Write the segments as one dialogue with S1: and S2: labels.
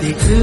S1: the truth.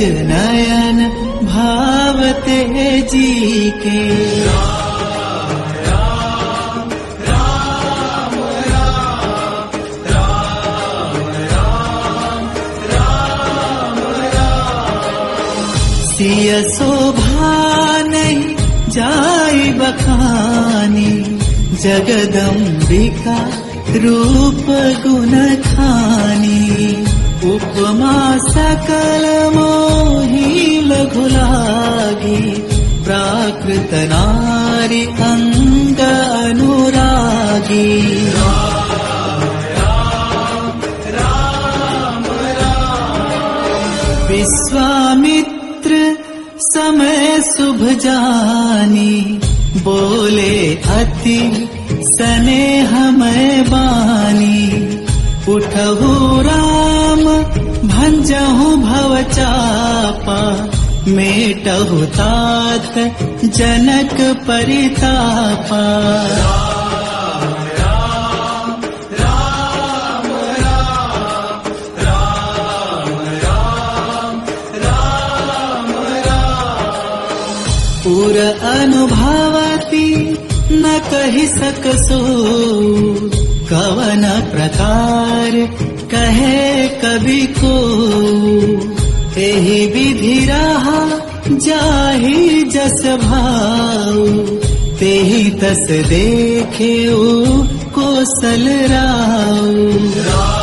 S1: തിരുനാ जनक परितापा। पूर अनुभवती न कहि सकसो। कवन प्रकार कहे कवि को। एहि विधि रहा चाही जस भाऊ ते ही तस देखे ओ कोसल राऊ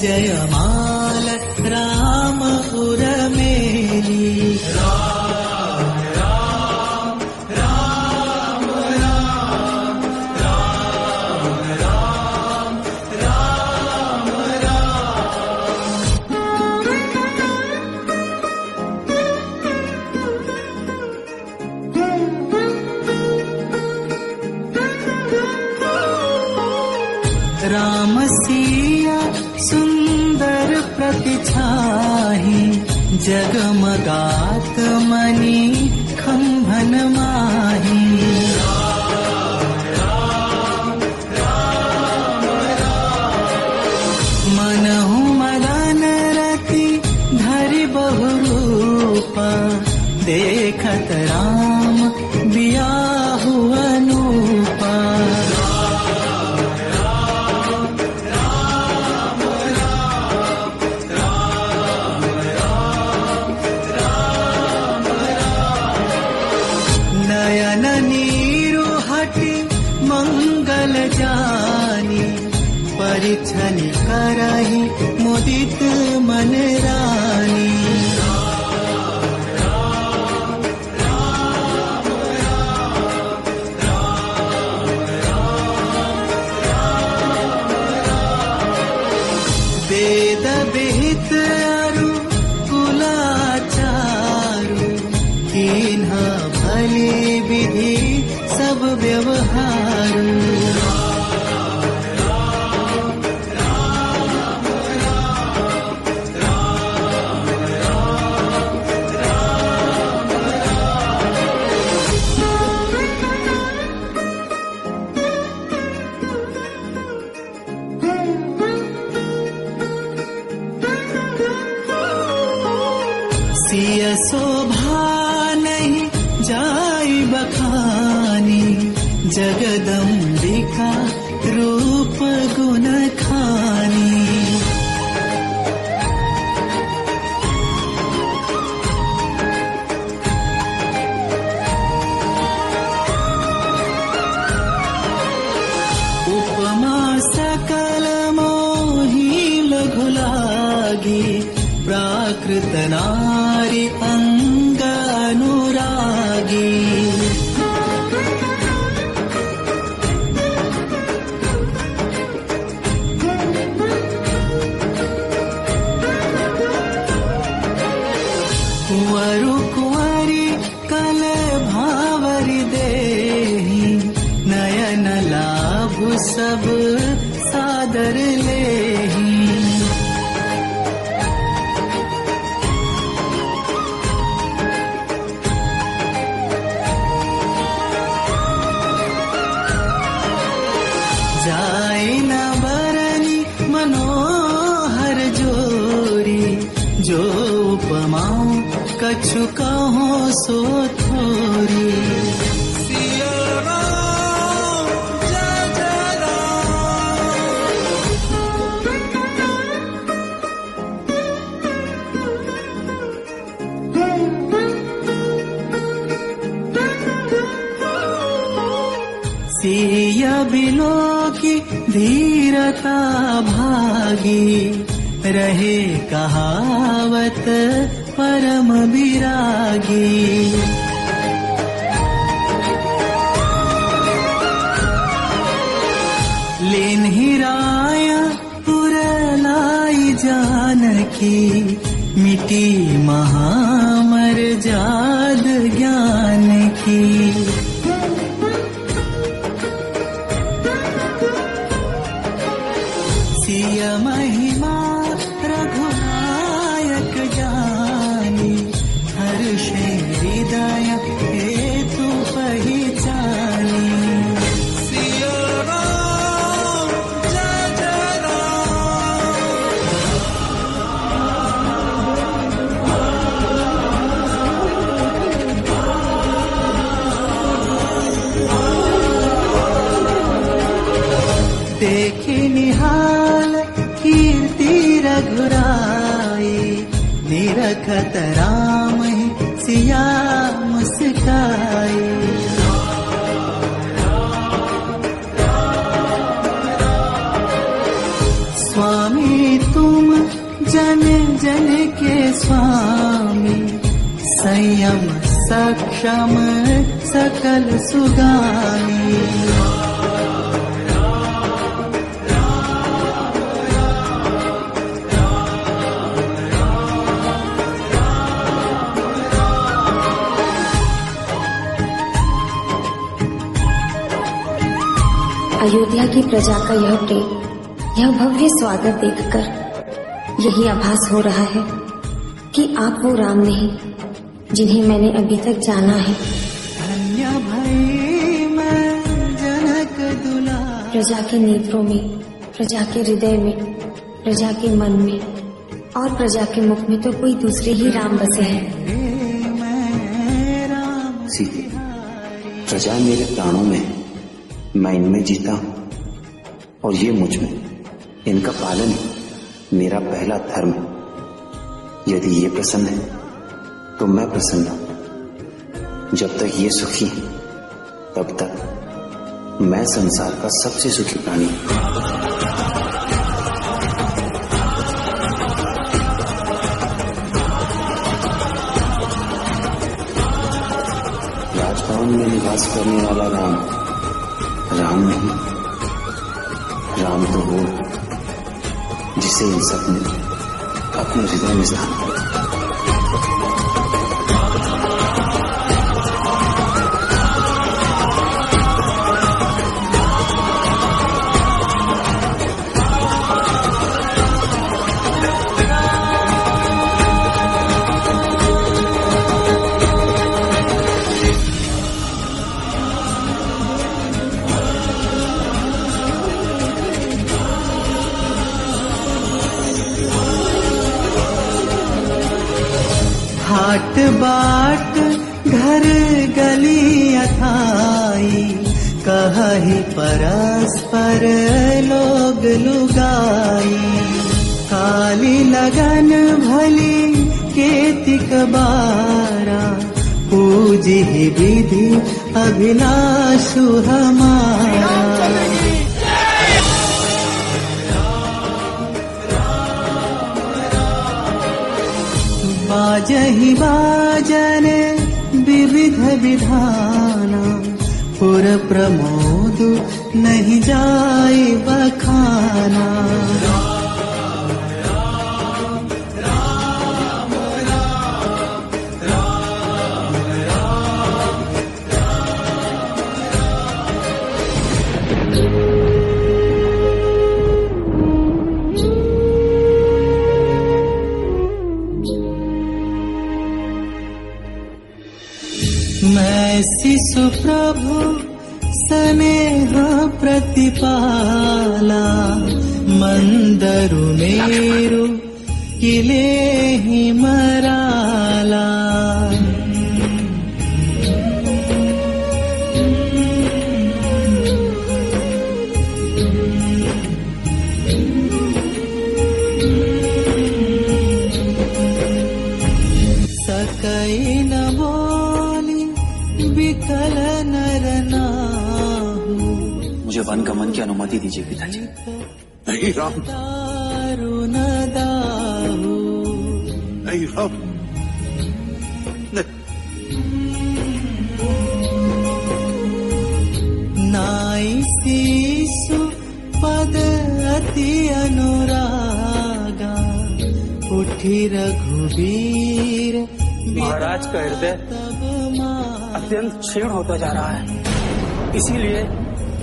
S1: सिया जयमाल
S2: हो रहा है कि आप वो राम नहीं, जिन्हें मैंने अभी तक जाना है। प्रजा के नेत्रों में, प्रजा के हृदय में, प्रजा के मन में, और प्रजा के मुख में तो कोई दूसरे ही राम बसे हैं।
S3: सीते प्रजा मेरे प्राणों में, मैं इनमें जीता हूँ, और ये मुझमें, इनका पालन मेरा पहला धर्म है। यदि ये प्रसन्न है तो मैं प्रसन्न हूँ। जब तक ये सुखी है, तब तक मैं संसार का सबसे सुखी प्राणी राजभवन में निवास करने वाला राम राम नहीं, राम तो वो जिसे इन सबने
S1: Como. बाट घर गली अथाई कही परस्पर लोग लुगाई। काली लगन भली केतिक बारा। पूजी विधि अभिलाषु हमारा। बाजहि विविध विधाना। पुर प्रमोद नहीं जाए बखाना प्रभु स्नेह प्रतिपाला मंदरु मेरु किले ही
S3: अनुमति दीजिए पिताजी।
S4: नहीं राम। नहीं राम।
S1: शिशु पद अति अनुरागा उठी रघुवीर
S5: महाराज का हृदय
S1: तब मा-
S5: अत्यंत क्षीण होता जा रहा है। इसीलिए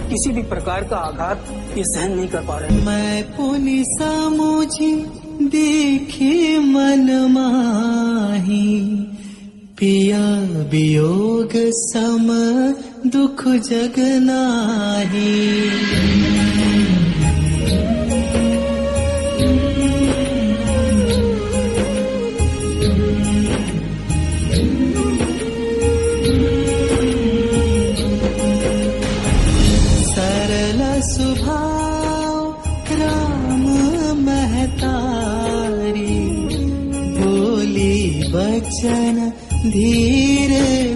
S5: किसी भी प्रकार का आघात ये सहन नहीं कर पा रहे।
S1: मैं पुनि सामोजी देखे मन माही। पिया वियोग सम दुख जग धीर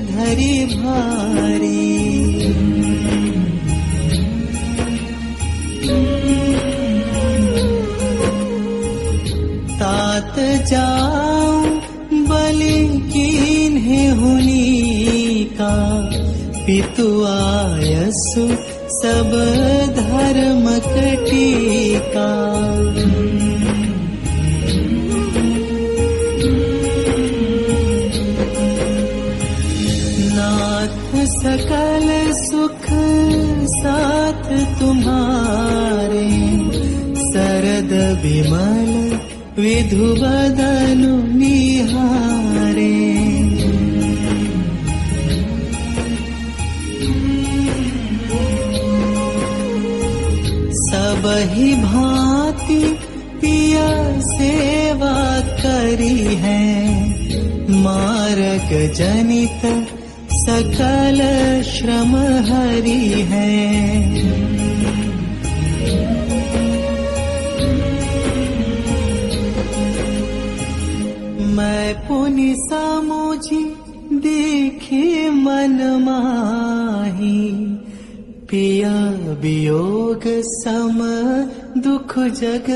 S1: धरि भारी। तात जाऊं बलि कीन्हे हुनी का। पितु आयसु सब धर्म कटीका विधु बदनु निहारे। सब ही भांति पिया सेवा करी है। मार्ग जनित सकल श्रम हरी है। वियोग सम दुख जग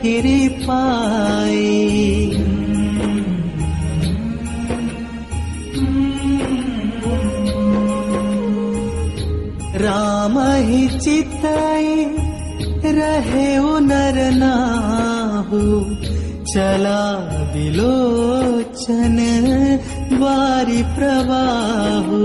S1: फिर पाई राम ही चिताई रहे चला विलोचन वारी प्रवाहु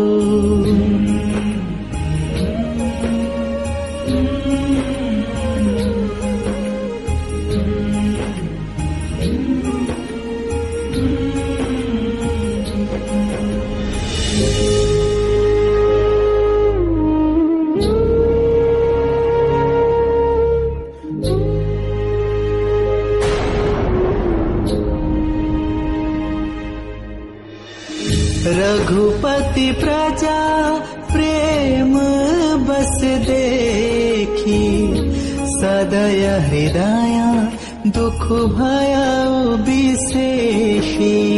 S1: भयं विशेषी।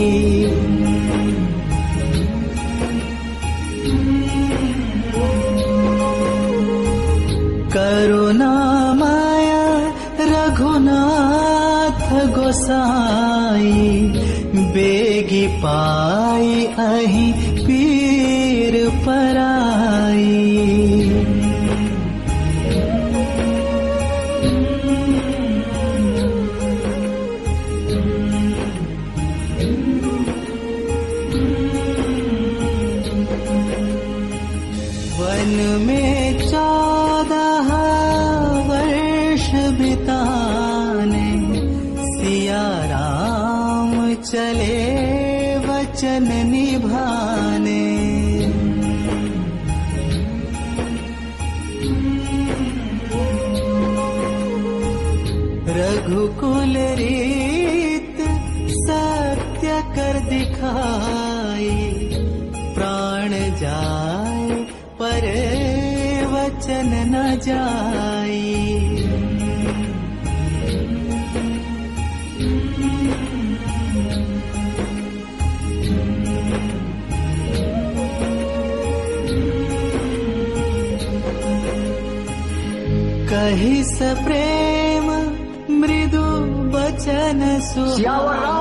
S1: 喜爱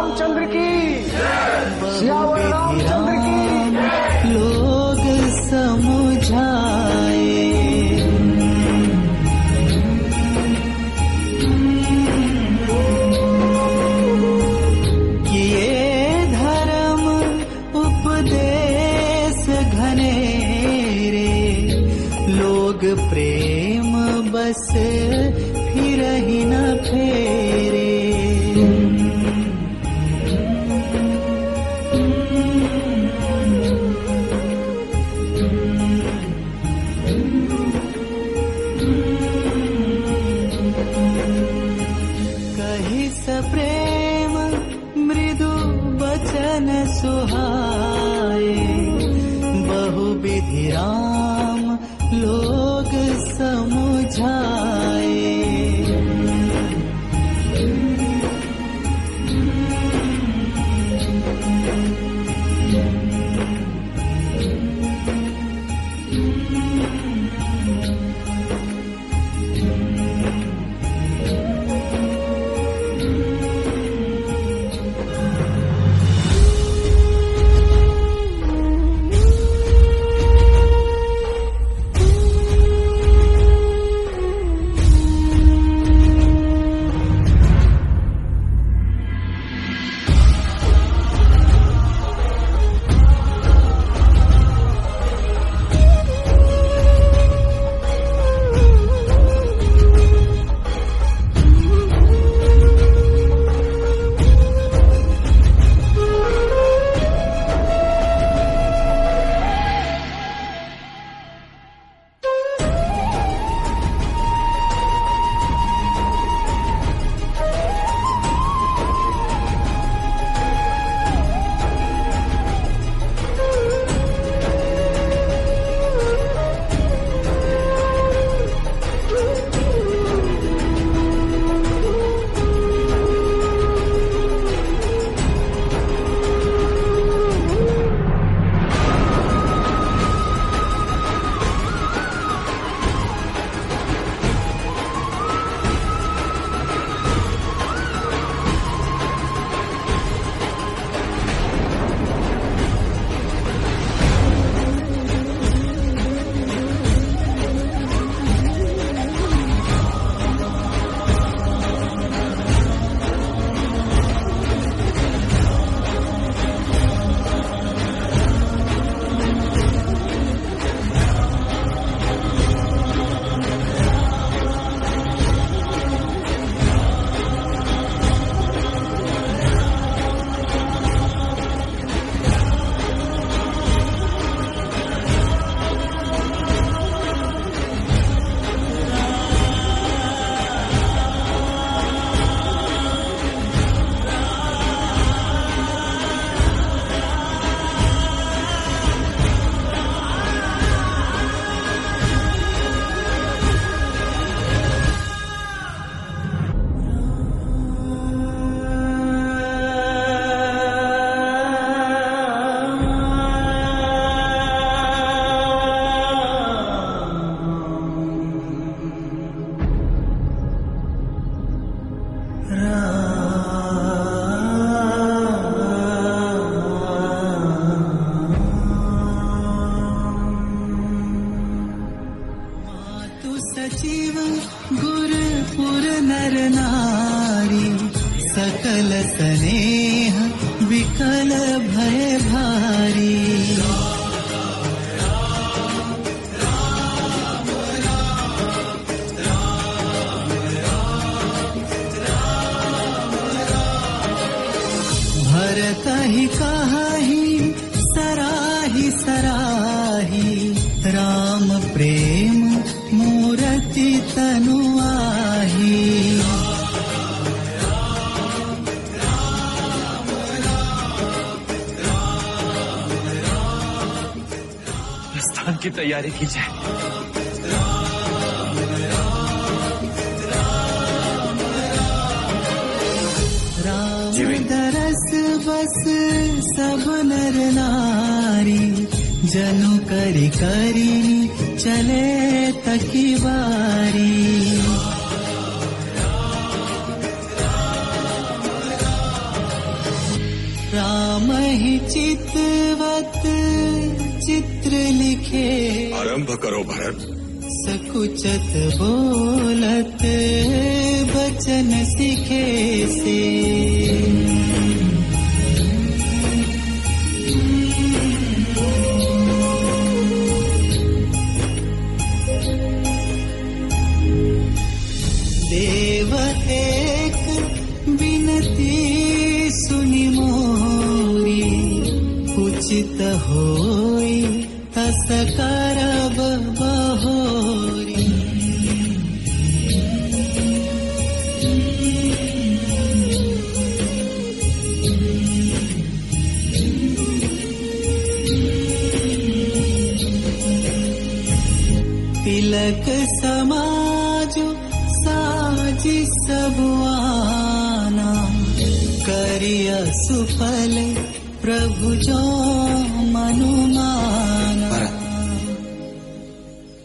S1: ziyaret gece.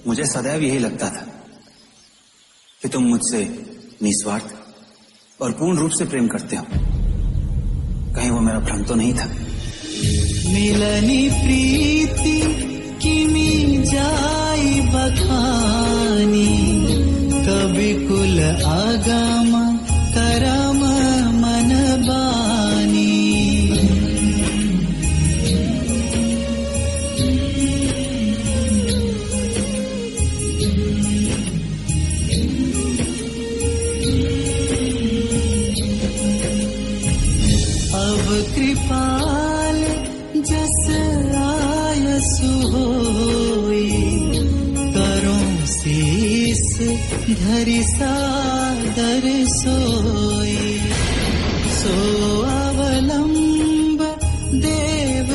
S3: मुझे सदैव यही लगता था कि तुम मुझसे निस्वार्थ और पूर्ण रूप से प्रेम करते हो। कहीं वो मेरा भ्रम तो नहीं था?
S1: मिलनी प्रीति किमी जाई बखानी कभी कुल आगम करम धरि सादर सोई। सो अवलंब देव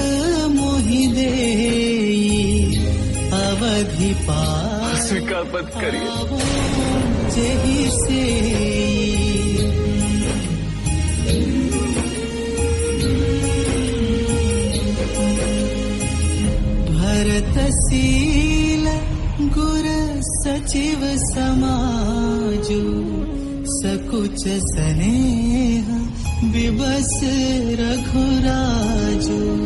S1: मोहि देई। अवधि
S6: स्वीकार मत करिए।
S1: जेहि से भरतशील समाजु सकुच स्नेह विबस रघुराजु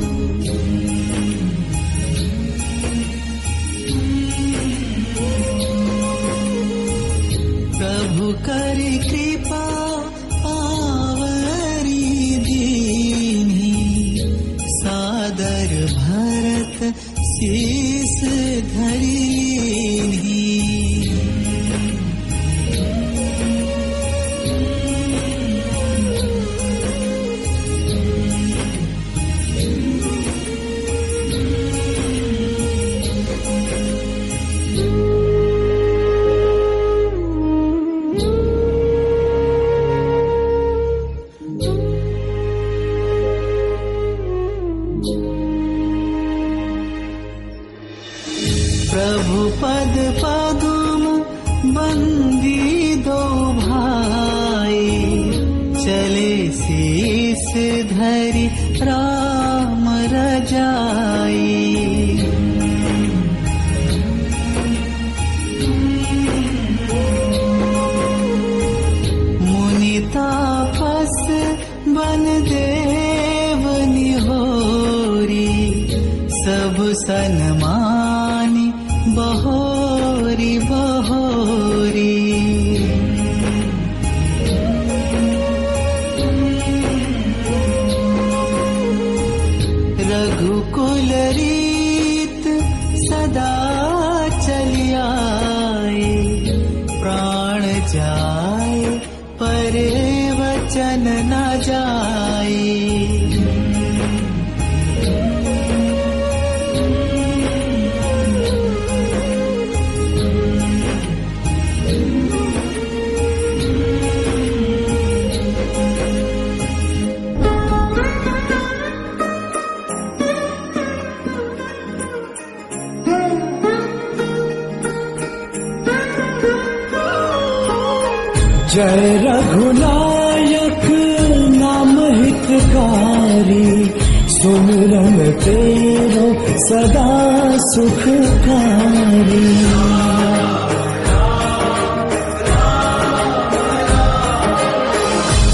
S7: हरी सुमरन तेरो सदा सुखकारी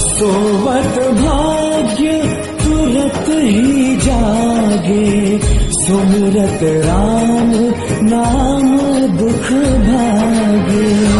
S7: सोवत भाग्य तुरत ही जागे सुमरत राम नाम दुख भागे।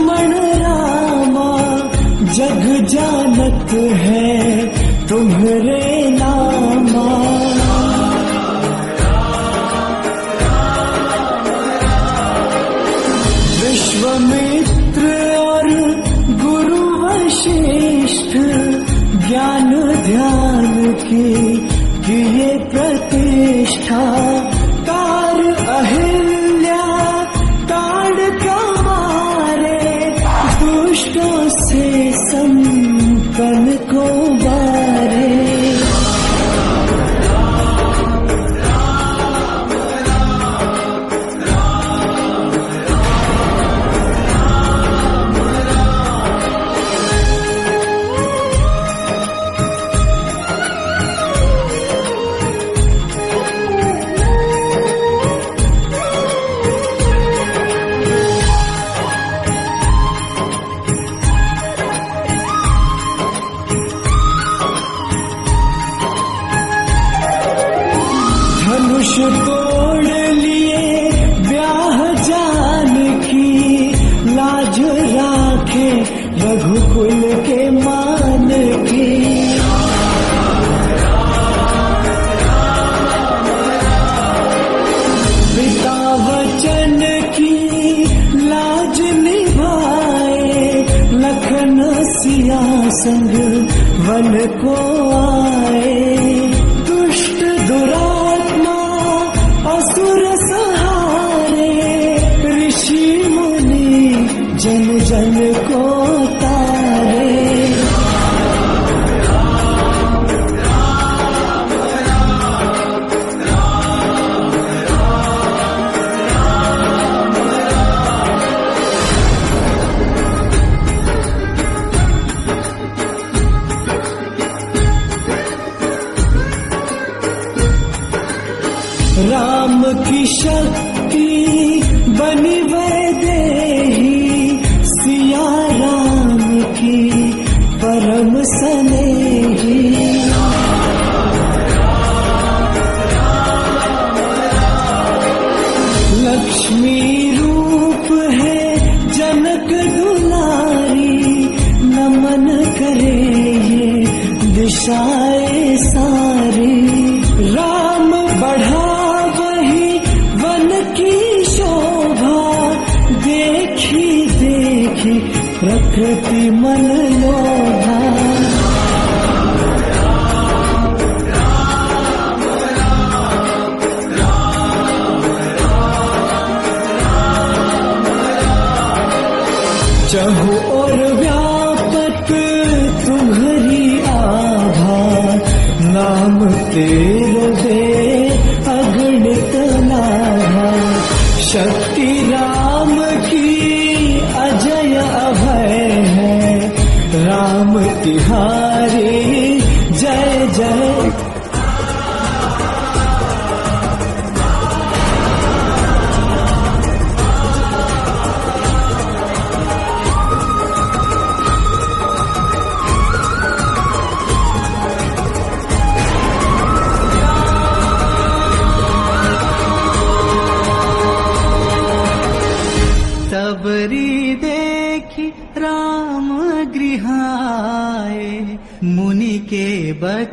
S7: लक्ष्मण रामा जग जानत है तुम्हारे नामा।
S1: इतिहास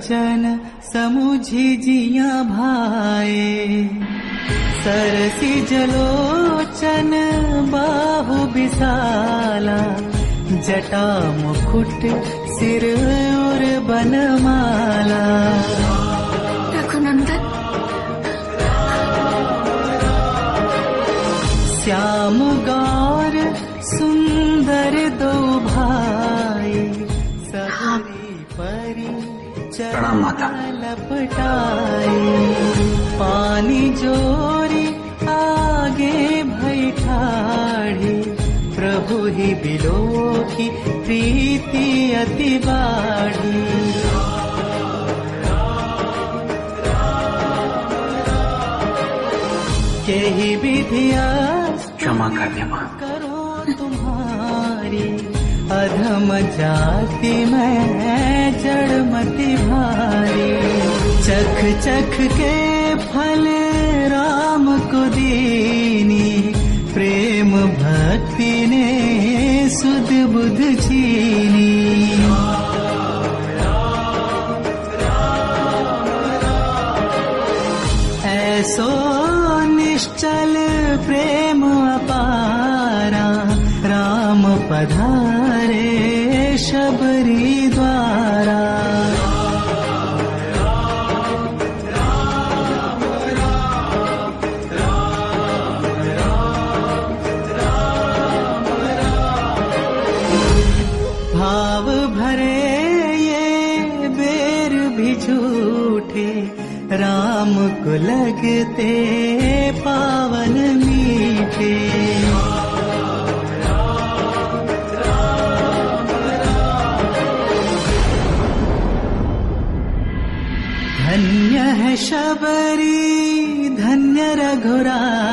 S1: चन समुझि जिया भाए। सरसी जलोचन बाहु बिसाला जटा मुकुट सिर उर बनमाला।
S3: प्रणाम माता।
S1: पानी जोरी आगे भैठाड़ी प्रभु ही बिलो की प्रीति अति बाढ़ी। के ही विधिया
S5: क्षमा कर दे
S1: अधम जाति में जड़मति भारी चख चख के फल राम को दीनी। प्रेम भक्ति ने सुध बुध छीनी ऐसो निश्चल प्रेम अपारा। राम पधारे शबरी द्वारा। भाव भरे भी झूठे राम को लगते शबरी धन्य रघुराई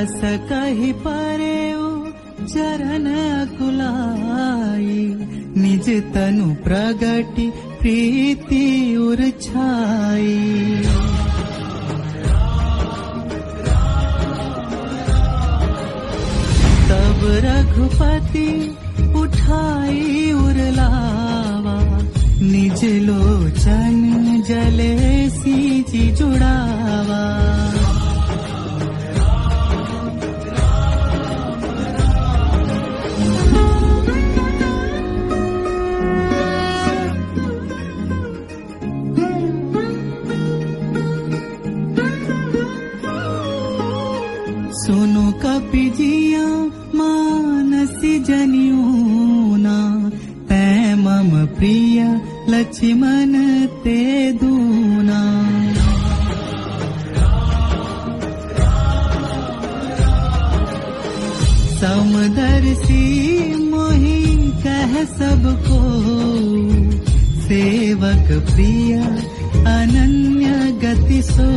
S1: अस कही परे चरण कुलाई। निज तनु प्रगति प्रीति तब रघुपति उठाई उरलावा निज लोचन जले सीजी जुड़ावा लक्ष्मण ते दूना। समदर्शी मोहि कह सबको सेवक प्रिय अनन्य गति सो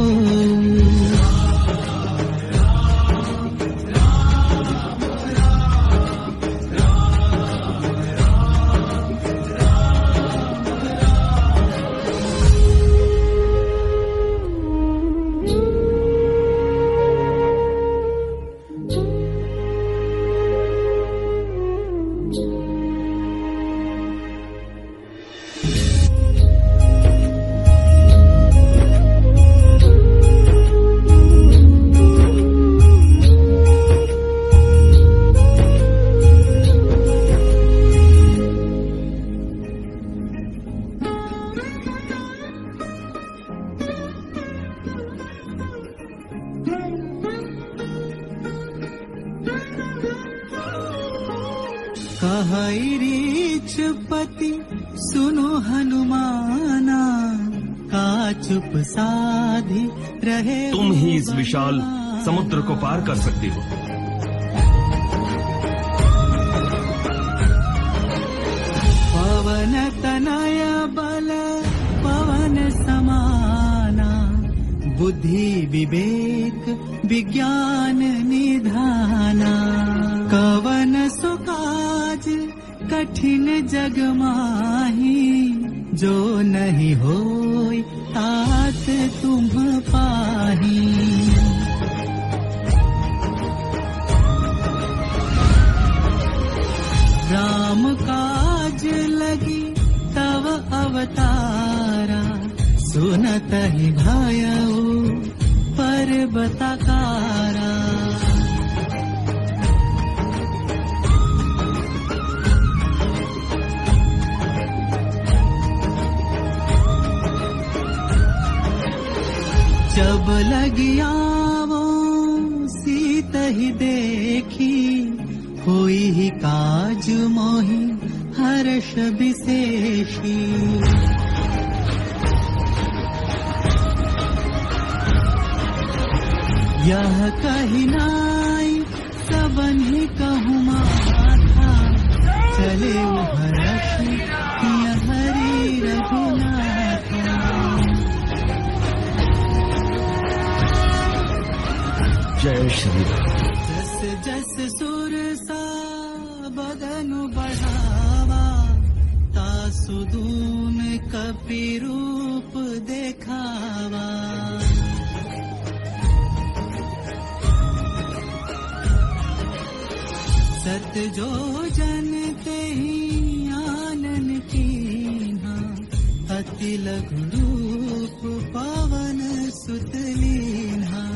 S1: अति लघु रूप पवन सुत लीन्हा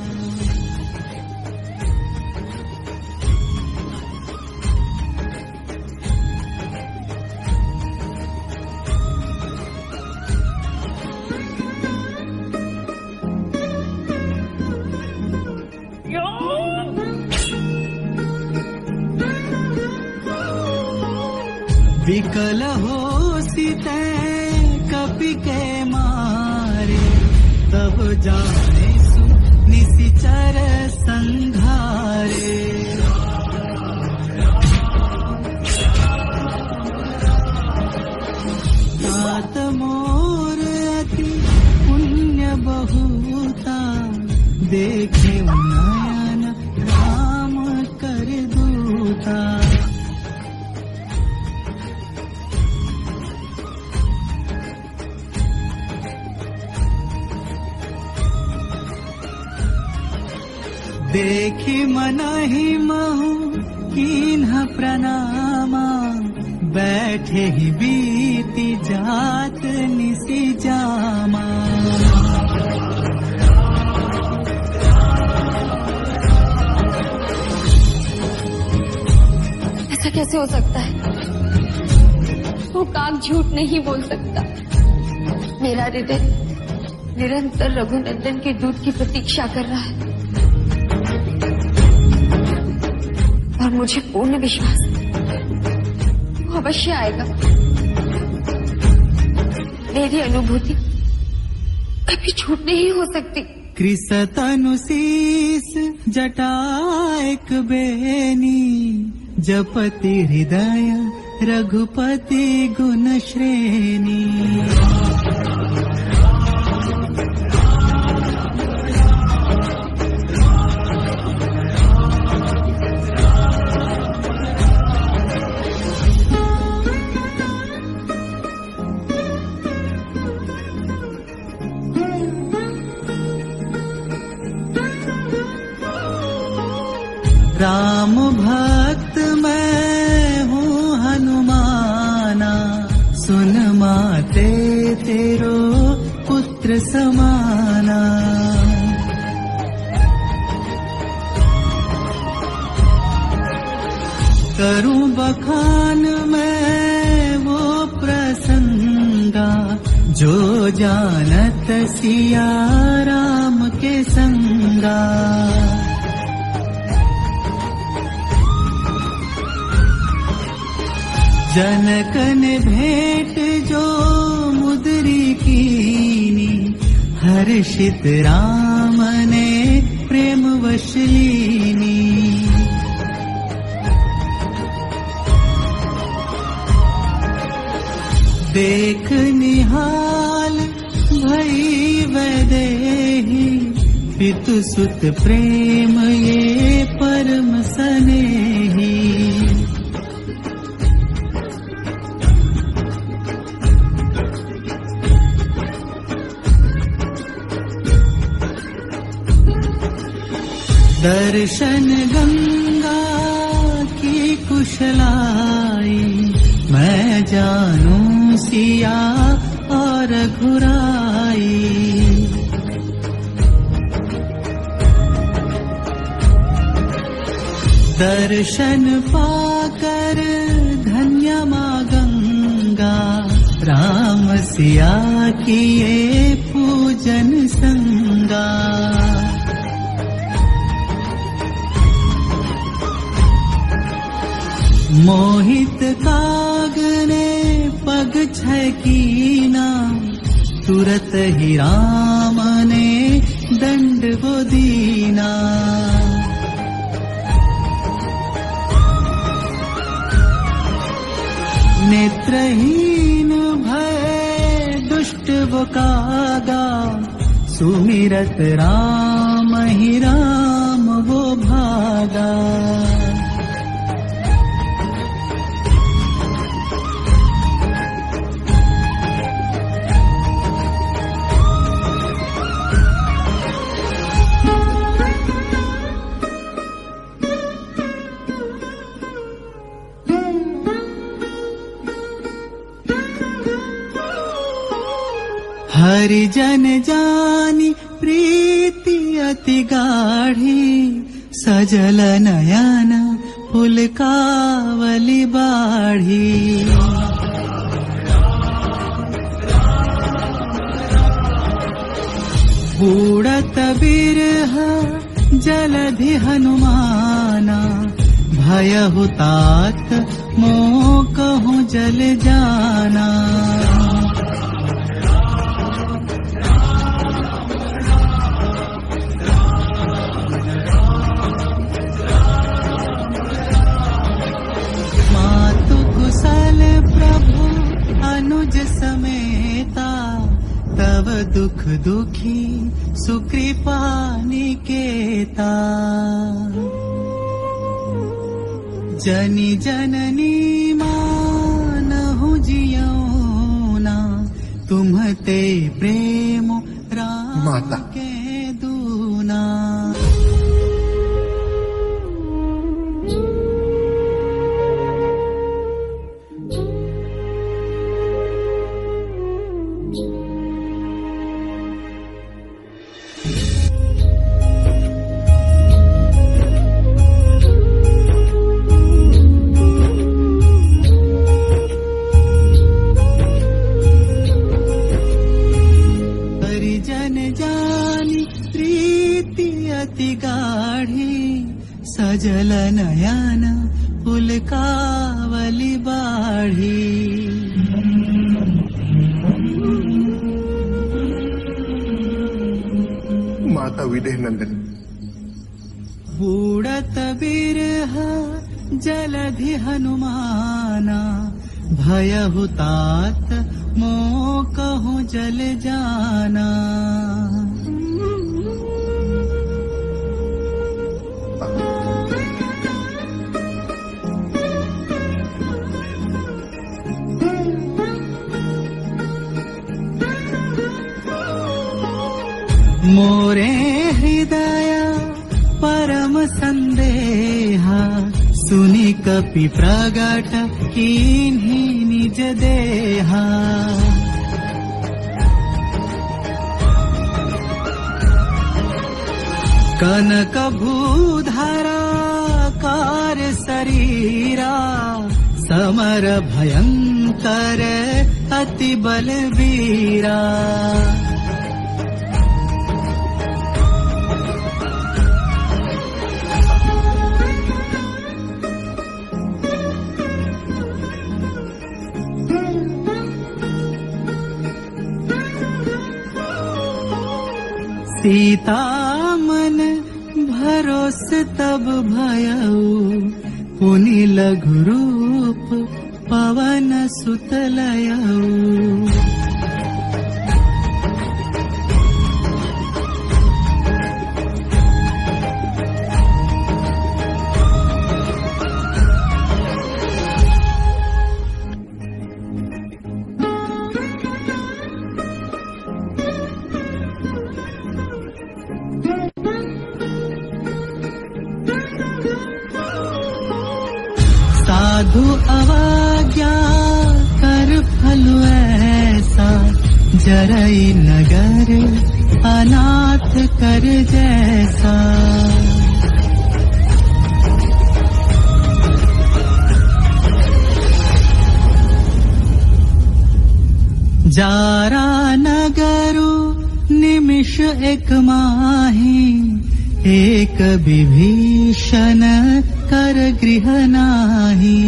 S1: विकल निशिचर संघारे ही महु कीन्ह प्रणामा। बैठे ही बीती जात निसी जामा।
S2: ऐसा कैसे हो सकता है? वो काग झूठ नहीं बोल सकता। मेरा हृदय निरंतर रघुनंदन के दूध की प्रतीक्षा कर रहा है। मुझे पूर्ण विश्वास वो अवश्य आएगा। मेरी अनुभूति कभी छूट नहीं हो सकती।
S1: कृसतनुशीस जटायक बेनी, जपति हृदय रघुपति गुण श्रेणी। जानत सिया राम के संगा। जनकन भेंट जो मुदरी कीनी हर्षित राम ने प्रेम वशलीनी देख सुत प्रेम ये परम सनेही दर्शन गंगा की कुशलाई मैं जानू सिया और घुराई दर्शन पाकर धन्य माँ गंगा। राम सिया किए पूजन संगा। मोहित काग ने पग छकीना तुरत ही राम ने दंड वो दीना नेत्रहीन भय दुष्ट कागा सुमिरत राम ही राम वो भागा हरिजन जानी प्रीति अति गाढ़ी सजल नयन पुलकावली बाढ़ी। बूढ़त बिरह जलधि हनुमाना भय हुतात मोह कहूँ जल जाना दुख दुखी सुकृपा निकेता जनी जननी मानहु जियौना तुम्हते प्रेम राम
S4: माता।
S1: पवन सुतलया। विभीषण कर गृह नाही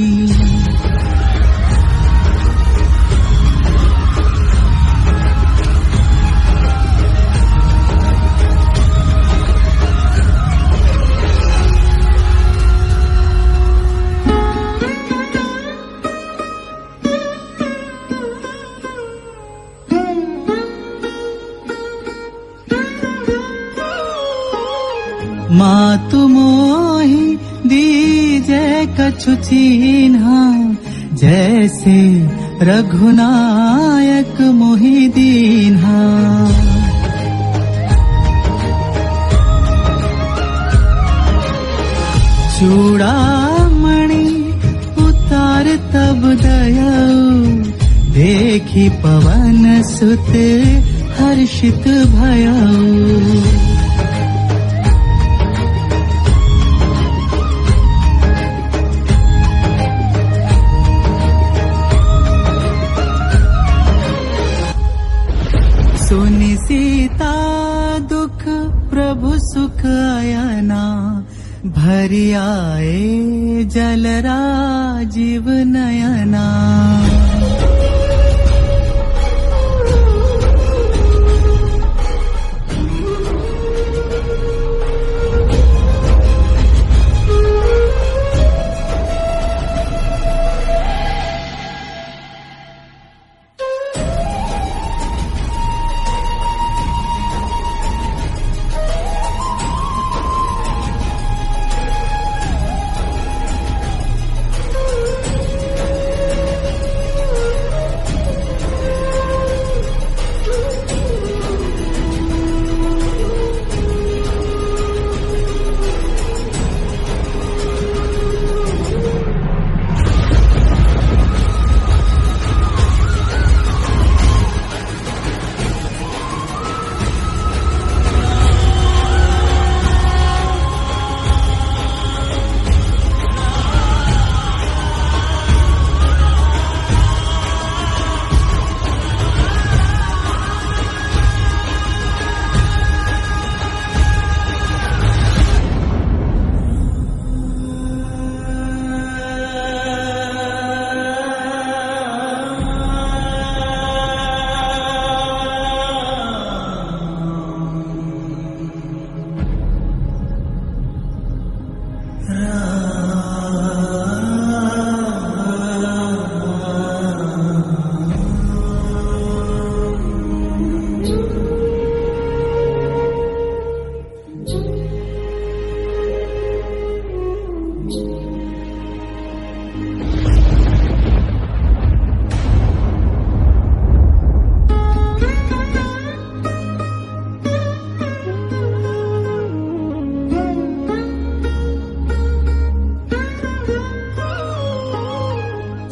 S1: कछु जैसे रघुनायक मोहि दीन्हा चूड़ामणि उतार तब दयऊ देखी पवन सुत हर्षित भयऊ।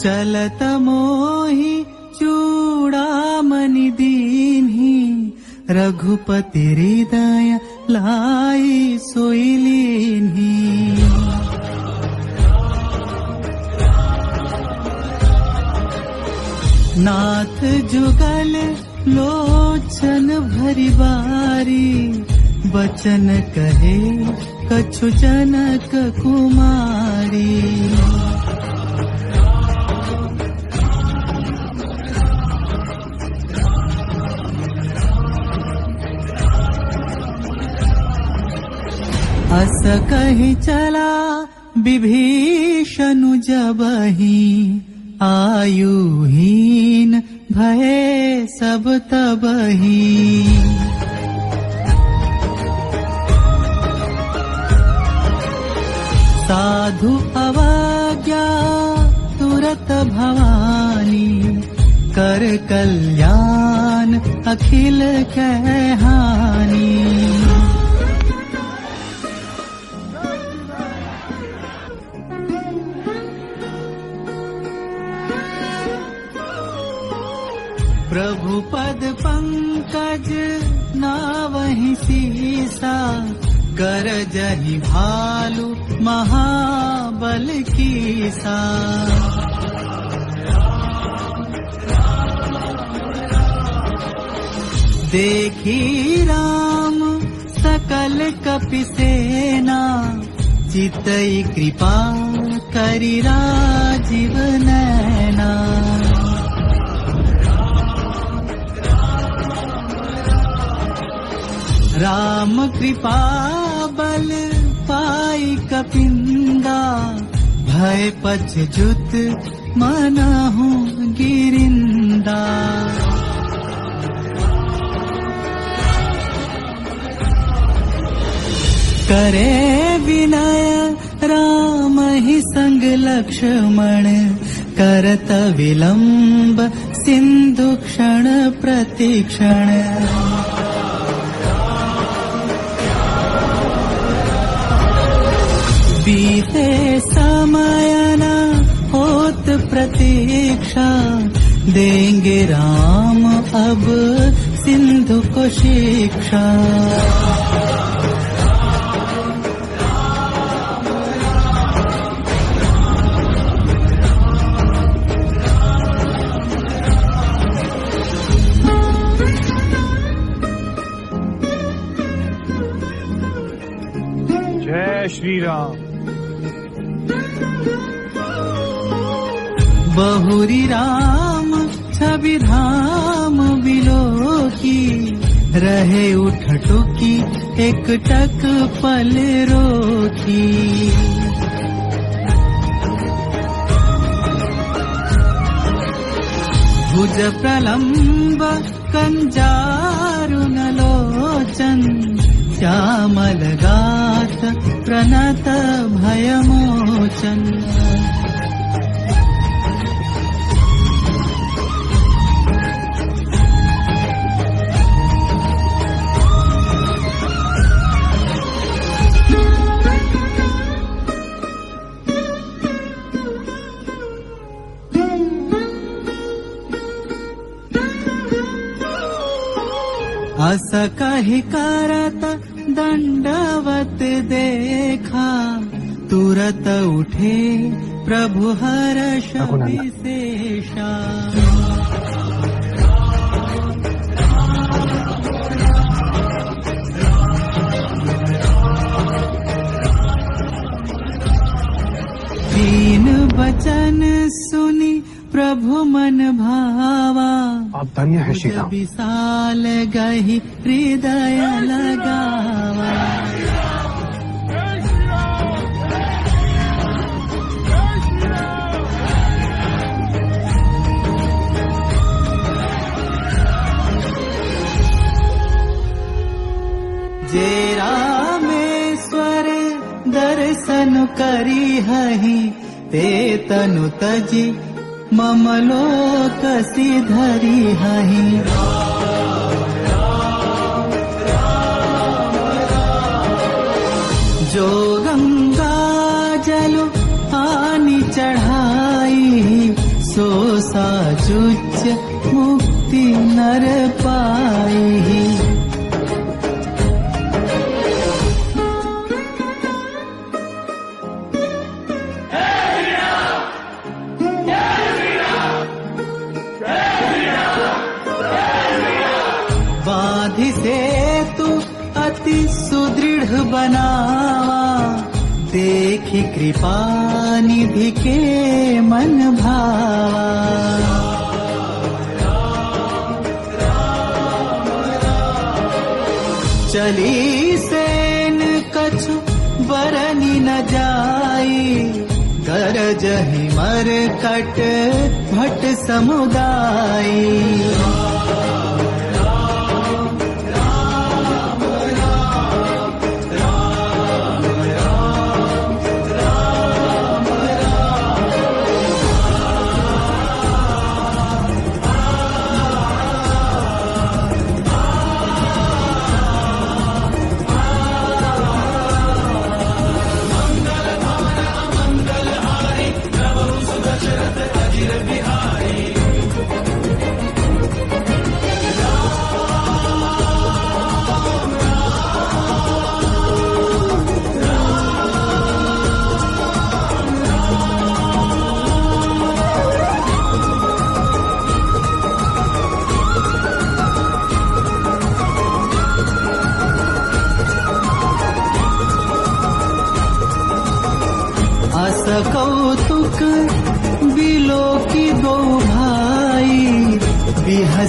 S1: चलत मोहि चूड़ामणि दीन्ही रघुपति हृदय लाई लीन्ही नाथ जुगल लोचन भरी बारी बचन कहे कछु जनक कुमारी कही चला विभीषण जबही आयुहीन भये सब तबही साधु अवज्ञा तुरत भवानी कर कल्याण अखिल कहहानी पद पंकज नावहि सीसा कर जहि भालु महाबल कीसा। देखी राम सकल कपि सेना चितई कृपा करि राजीव नैना राम कृपा बल पाई कपिंदा भय पछजुत मनहु गिरिंदा। करे विनय राम ही संग लक्ष्मण करत विलंब सिंधु क्षण प्रतिक्षण बीते समय न होत प्रतीक्षा। देंगे राम अब सिंधु को शिक्षा।
S8: श्री राम
S1: बहुरी राम छवि धाम बिलो की रहे उठ टुकी एक टक पल रोकी। भुज प्रलम्ब कंजारुन लोचन। श्यामल गात प्रणत भयमोचन अस कहि करत दंडवत देखा तुरत उठे प्रभु हर्ष विशेषा तीन सुनी प्रभु मन भावा।
S8: आप धन्य है श्री राम।
S1: विशाल गही हृदय लगावा। जे रामेश्वर दर्शन करी हही ते तनु तजी मम लोक सिधरी हही जो गंगा जल पानी चढ़ाई सो साचुच मुक्ति नर पाई बनावा। देखी कृपा निधि के मन भावा। चली सेन कछु बरनी न जाई। कर जही मर कट भट समुदाई।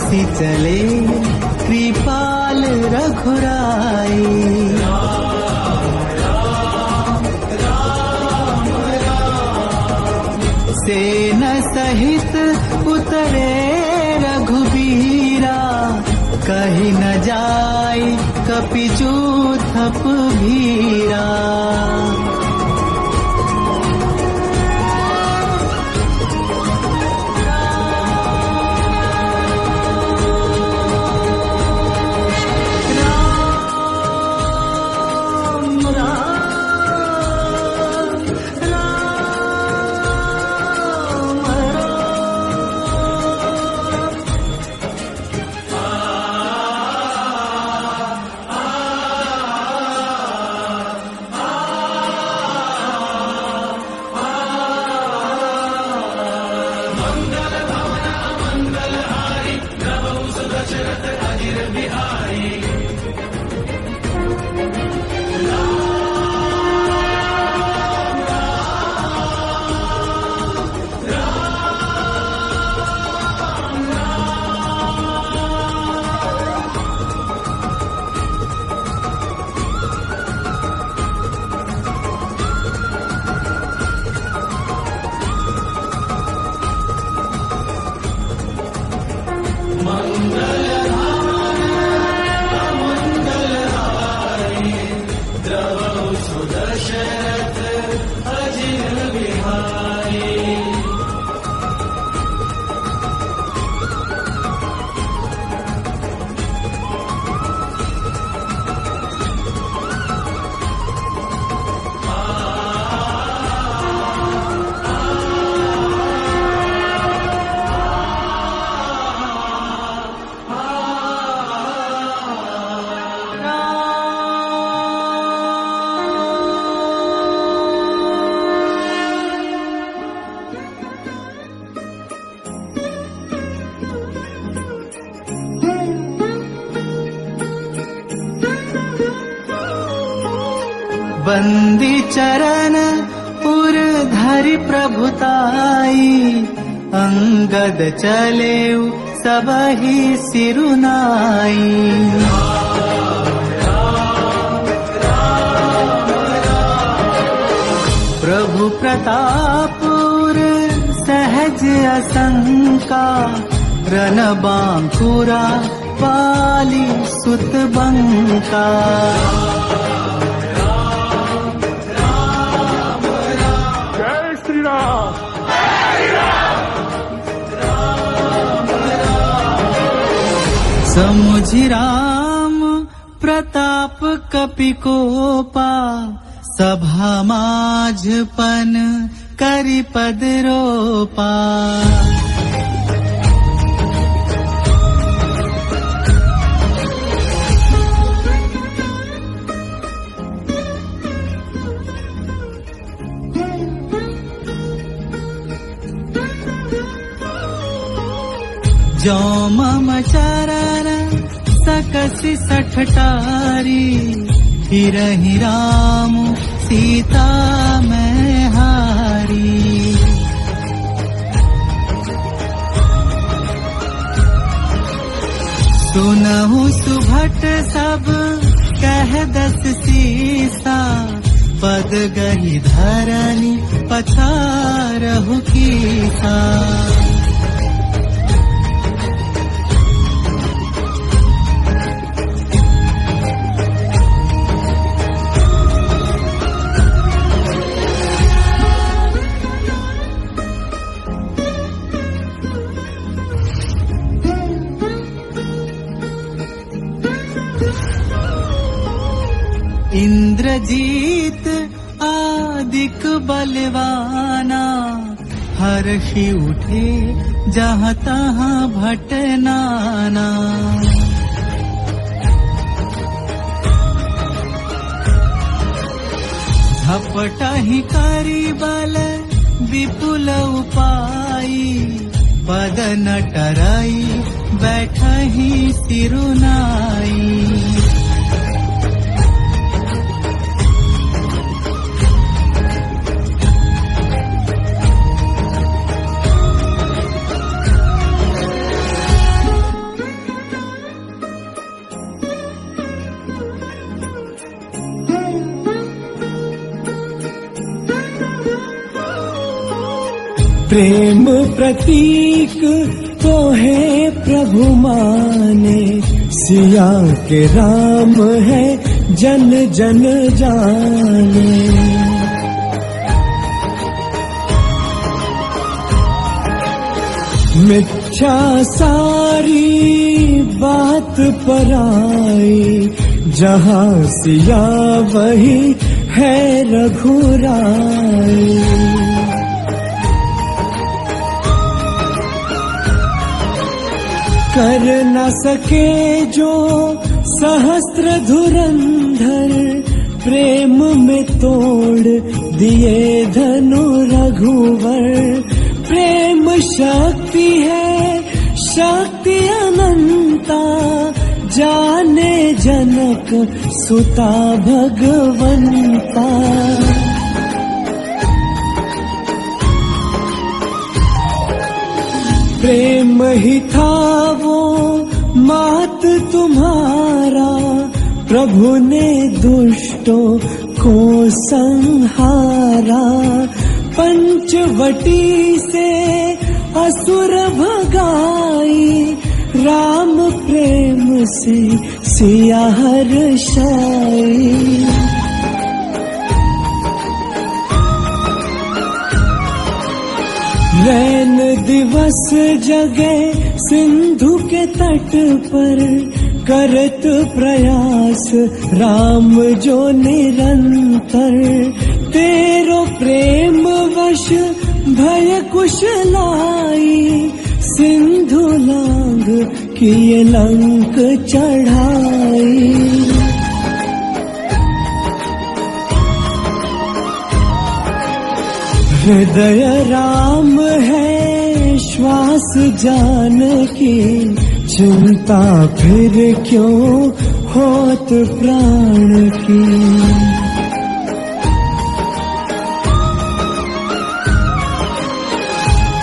S1: चले कृपाल रघुराई। सेन सहित उतरे रघुबीरा कहीं न जाय कपिचू थप भीरा अंगद चले सबहि सिरुनाई प्रभु प्रतापुर सहज असंका रन बांकुरा पाली सुत बंका समुझि राम प्रताप कपि कोपा सभा माझपन करि पद रोपा सकसि सठटारी हिरहि राम सीता मैं हारी। सुनहु सुभट सब कह दस सीसा। पद गही धरनी पछारहु कीसा इंद्रजीत आदिक उठे जहाँ तहाँ भटनाना। झपटहि करी बल विपुल उपाई पद न टराई बैठही सिरुनाई
S7: प्रतीक तो है प्रभु माने। सिया के राम है, जन जन जाने। मिथ्या सारी बात पर आई, जहाँ सिया वही है रघुराई। कर न सके जो सहस्त्र धुरंधर प्रेम में तोड़ दिए धनु रघुवर। प्रेम शक्ति है, शक्ति अनंता, जाने जनक सुता भगवंता। प्रेम ही था मात तुम्हारा प्रभु ने दुष्टों को संहारा। पंचवटी से असुर भगाई, राम प्रेम से सिया हर्षाई। रैन दिवस जगे सिंधु के तट पर करत प्रयास, राम जो निरंतर। तेरो प्रेम वश भय कुशलाई सिंधु लांग किए लंक चढ़ाई हृदय राम है श्वास जान की चिंता फिर क्यों होत प्राण की?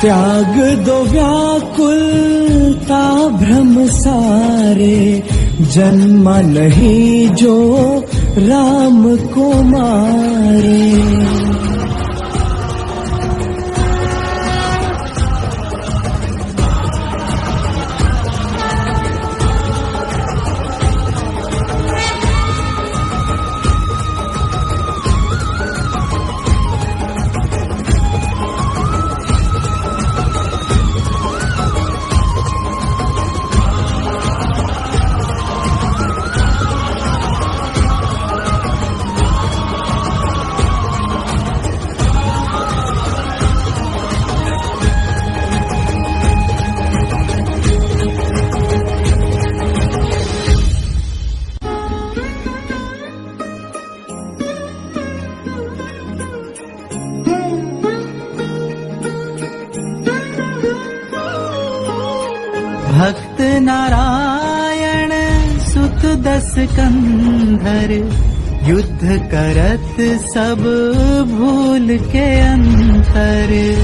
S7: त्याग दो व्याकुलता भ्रम सारे, जन्म नहीं जो राम को मारे।
S1: कंधर, युद्ध करत सब भूल के अंतर।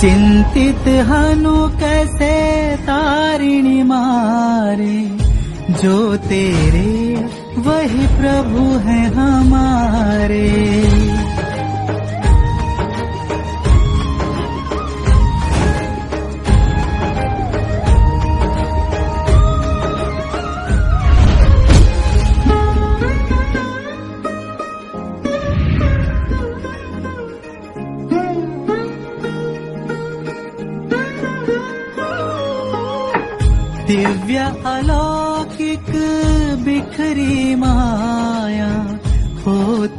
S1: चिंतित हनु कैसे तारिणी मारे, जो तेरे, वही प्रभु है हमारे।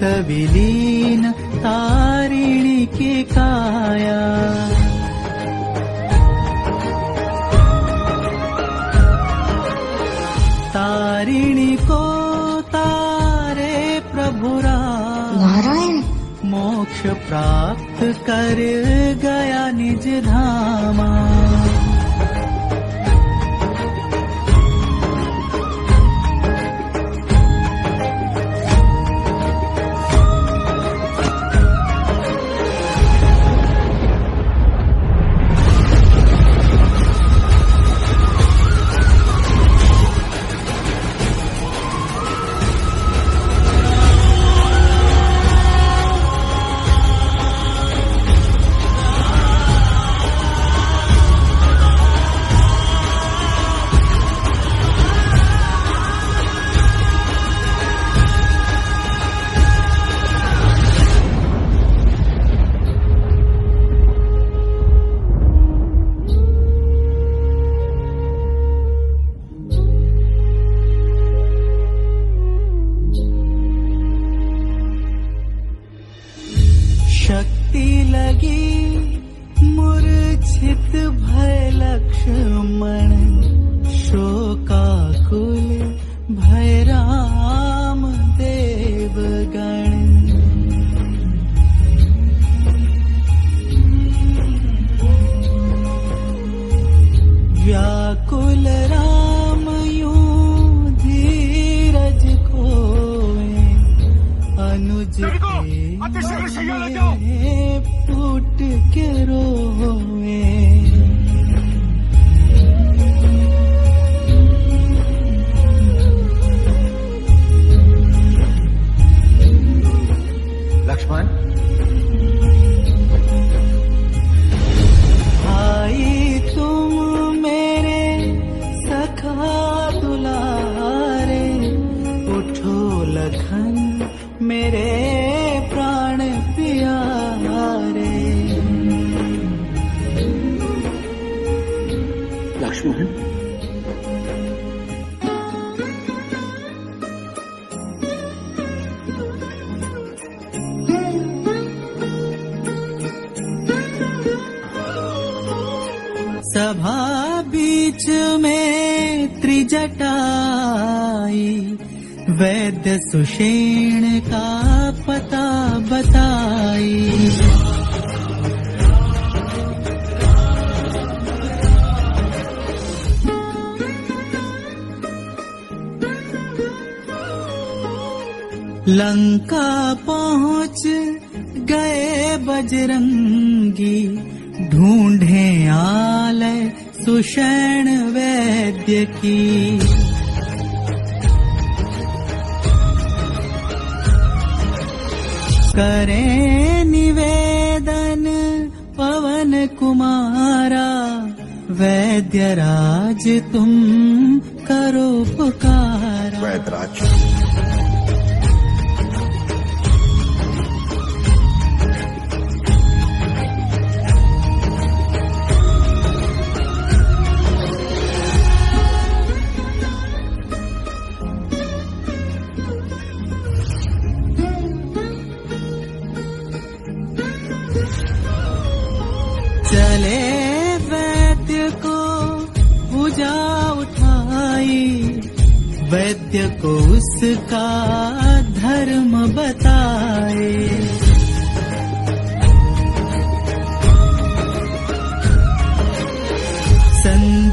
S1: वीन तारिणी के काया। तारिणी को तारे
S2: प्रभुरा
S1: मोक्ष प्राप्त करया निज ध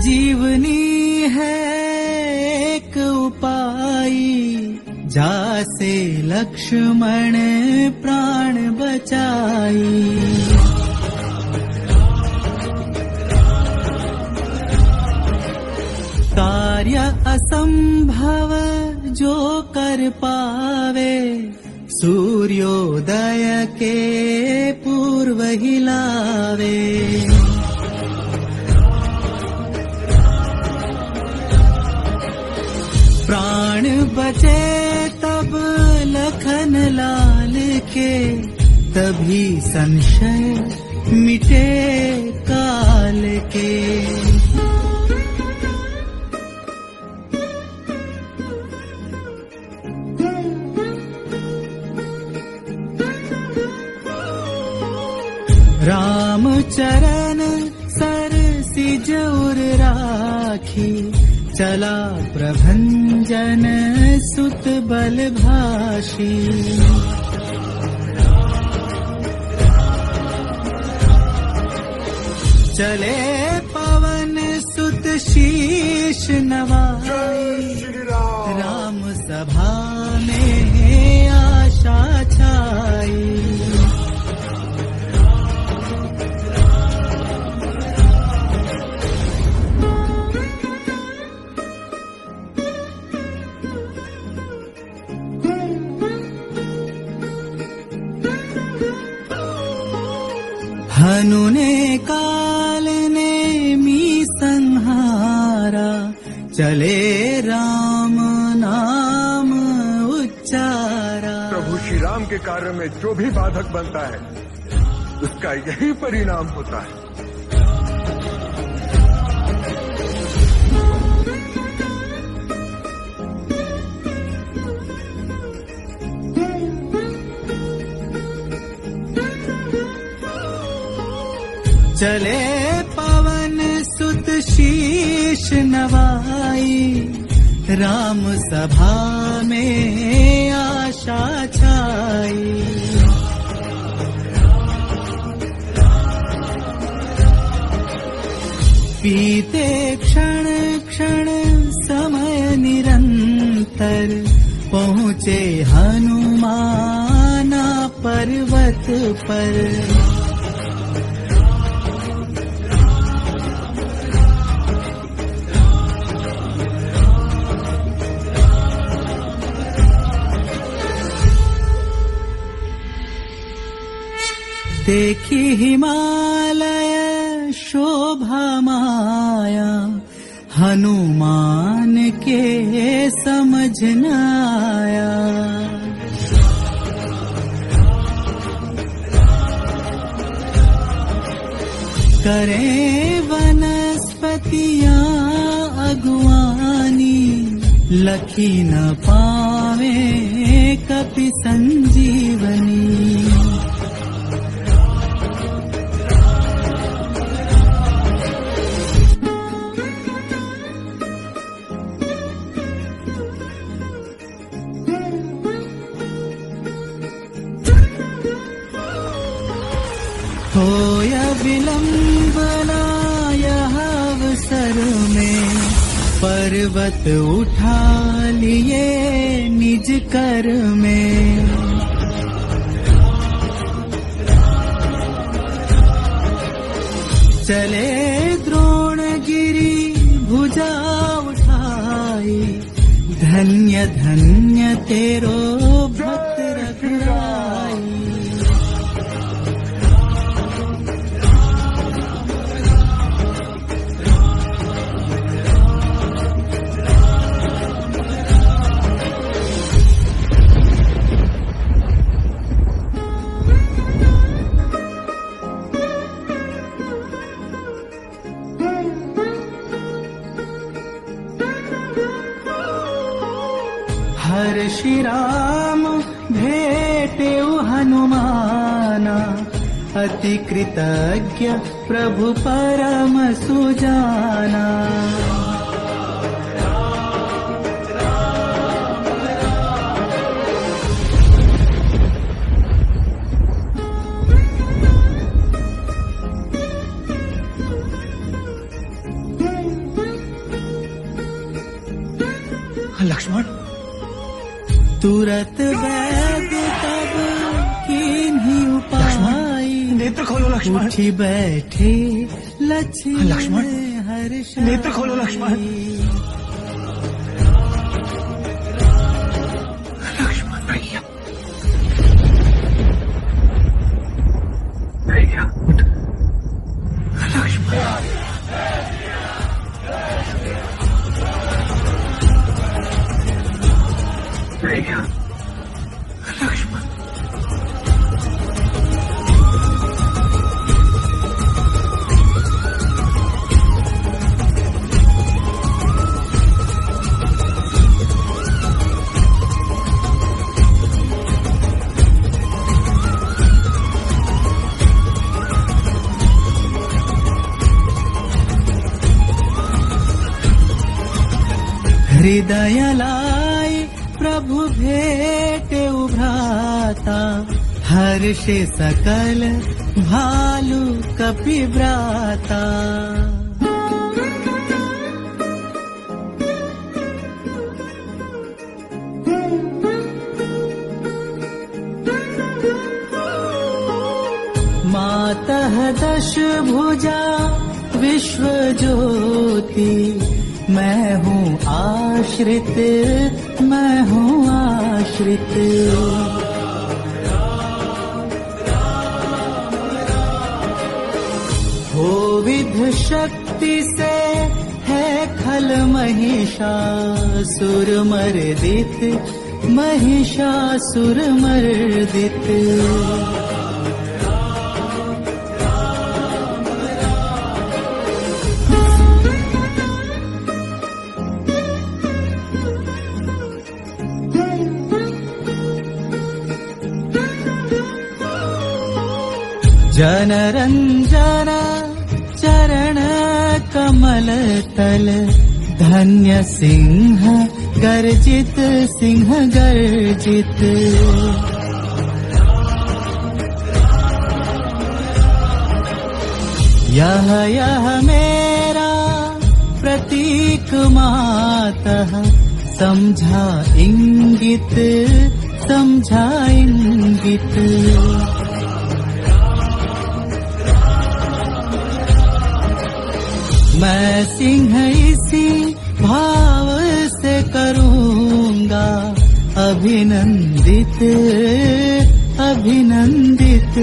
S1: जीवनी है एक उपाय। हैके लक्ष्मण प्राण बचाई। कार्य असंभव जो कर पावे सूर्योदय के पूर्व हिलावे बचे तब लखन लाल के, तभी संशय मिटे काल के। राम चरण सर सिजौर राखी, चला प्रभंजन। सुत बल भाषी। चले पवन सुत शीश नवाई। राम सभा में आशा छाई हनु ने काल ने मी संहारा। चले राम नाम उच्चारा।
S8: प्रभु श्री राम के कार्य में जो भी बाधक बनता है, उसका यही परिणाम होता है।
S1: चले पवन सुत शीश नवाई। राम सभा में आशा छाई। पीते क्षण क्षण समय निरंतर पहुँचे हनुमाना पर्वत पर हिमालय शोभा माया हनुमान के समझ न आया करें वनस्पतियां अगुवानी लखी न पावे कपि संजीवनी पर्वत उठा लिए निज कर में। चले द्रोणगिरी भुजा उठाई। धन्य धन्य तेरो भक्त रघुराई अति कृतज्ञ प्रभु परम सुजाना।
S5: लक्ष्मण।
S1: तुरत वैद उठी बैठे लक्ष्मण
S5: लक्ष्मण, नेत्र खोलो लक्ष्मण।
S1: लाई प्रभु भेटे उभ्राता हर्षे सकल भालु कपि आश्रित मैं हूँ आश्रित। हो विध शक्ति से है खल महिषासुर मर्दित महिषासुर मर्दित। जनरञ्जन चरण कमल तल, धन्य सिंह, गर्जित सिंह गर्जित। यह यह मेरा प्रतीक मातः, समझा इंगित समझा इंगित। सिंह इसी भाव से करूँगा। अभिनंदित अभिनंदित।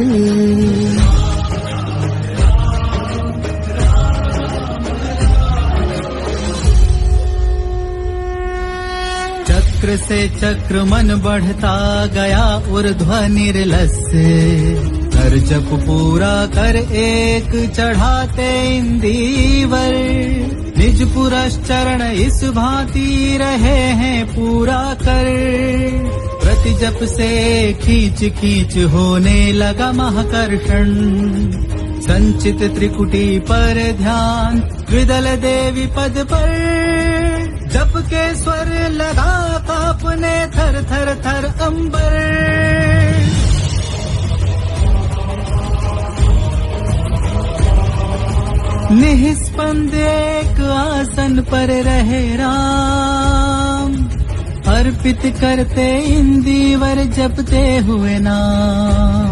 S1: चक्र से चक्र मन बढ़ता गया ऊर्ध्व निर्लस कर जप पूरा कर एक चढ़ाते इंदीवर। निज पुरश्चरण इस भांति रहे हैं पूरा कर। प्रति जप से खींच खींच होने लगा महाकर्षण। संचित त्रिकुटी पर ध्यान विदल देवी पद पर। जप के स्वर लगा कापने थर थर थर अंबर। निस्पंद एक आसन पर रहे राम। अर्पित करते इंदीवर जपते हुए नाम।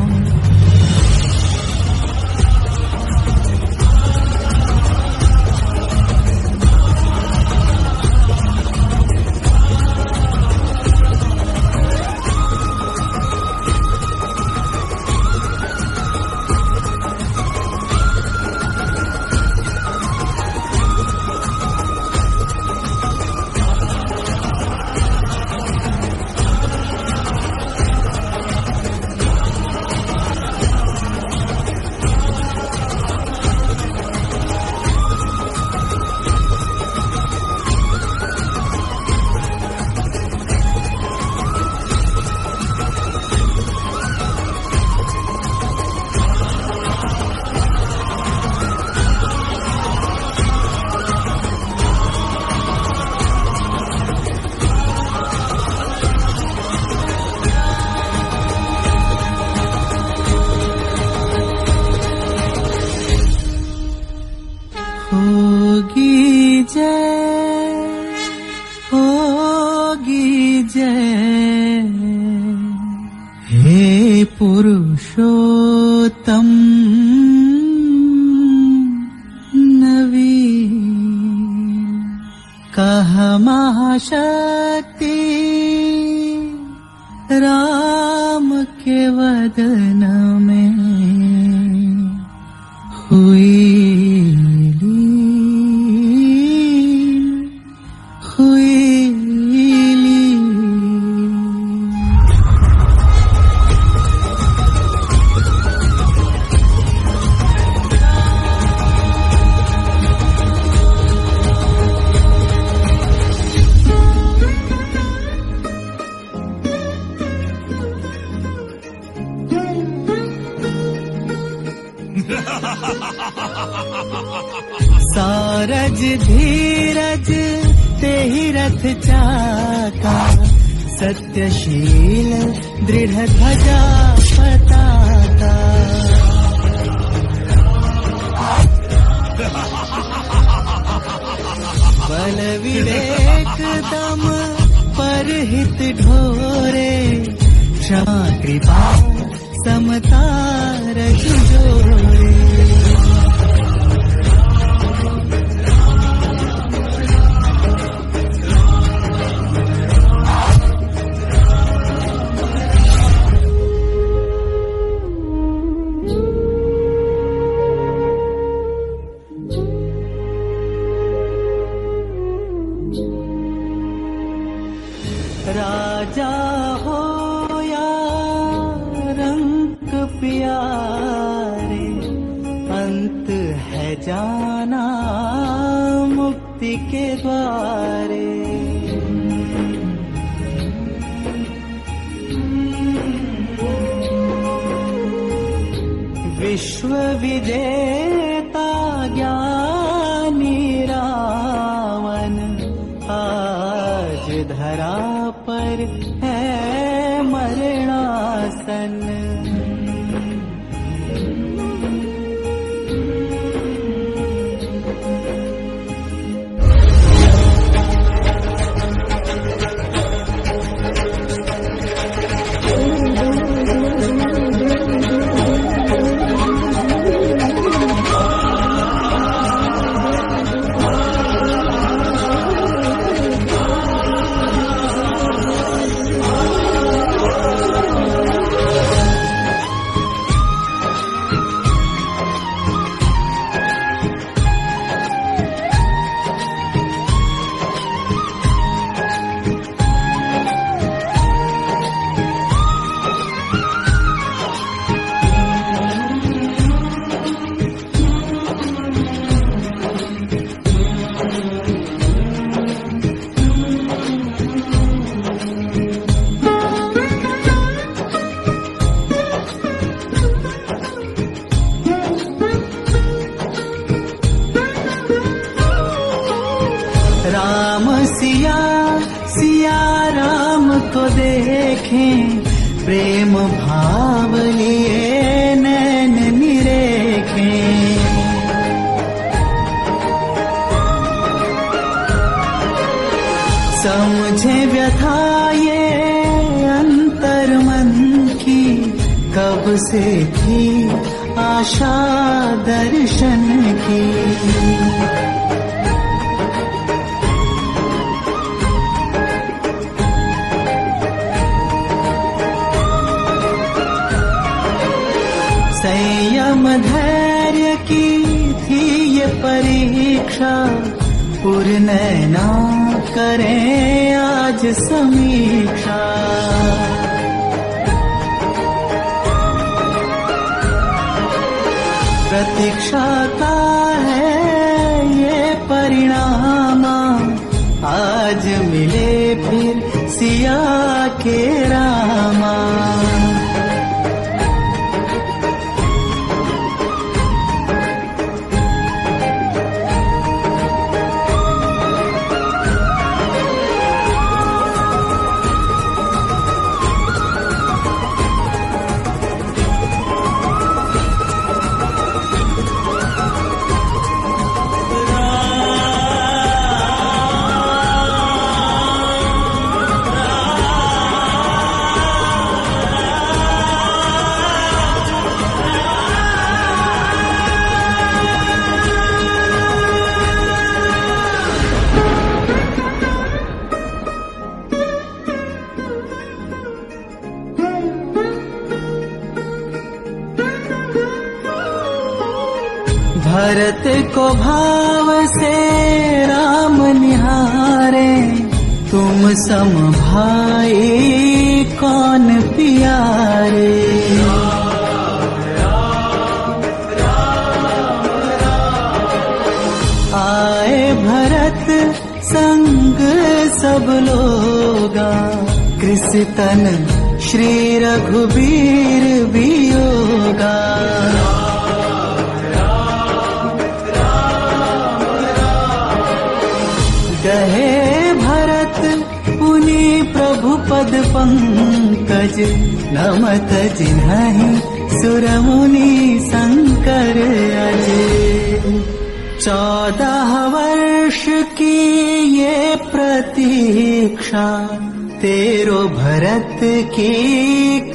S1: भरत की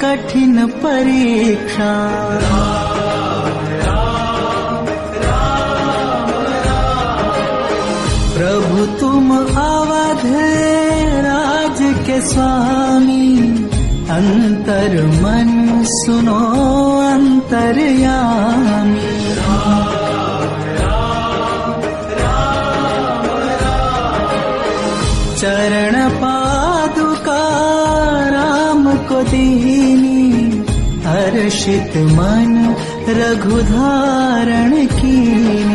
S1: कठिन परीक्षा। प्रभु तुम अवध राज के स्वामी, अंतर मन सुनो अंतर्यामी। चरण हर्षित मन रघुधारण कीनी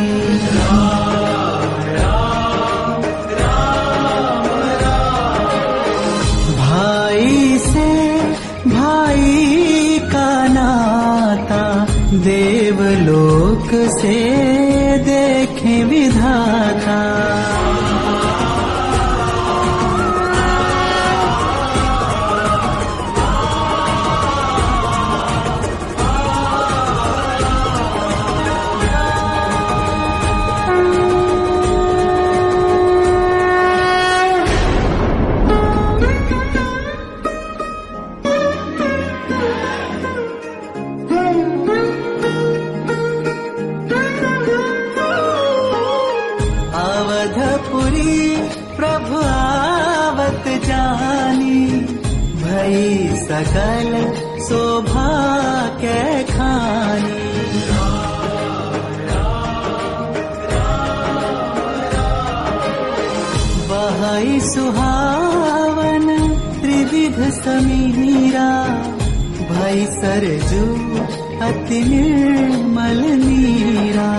S1: अति निर्मल नीरा।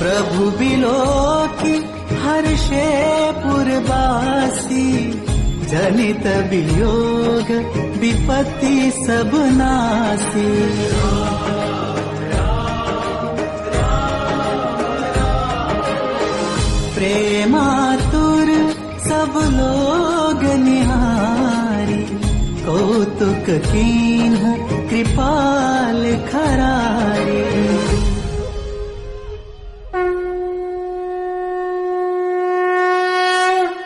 S1: प्रभु बिलोकी हर्षे पुरवासी जनित वियोग विपत्ति सब नासी। प्रेमातुर सब लोग कौतुक कीन कृपाल खरारी।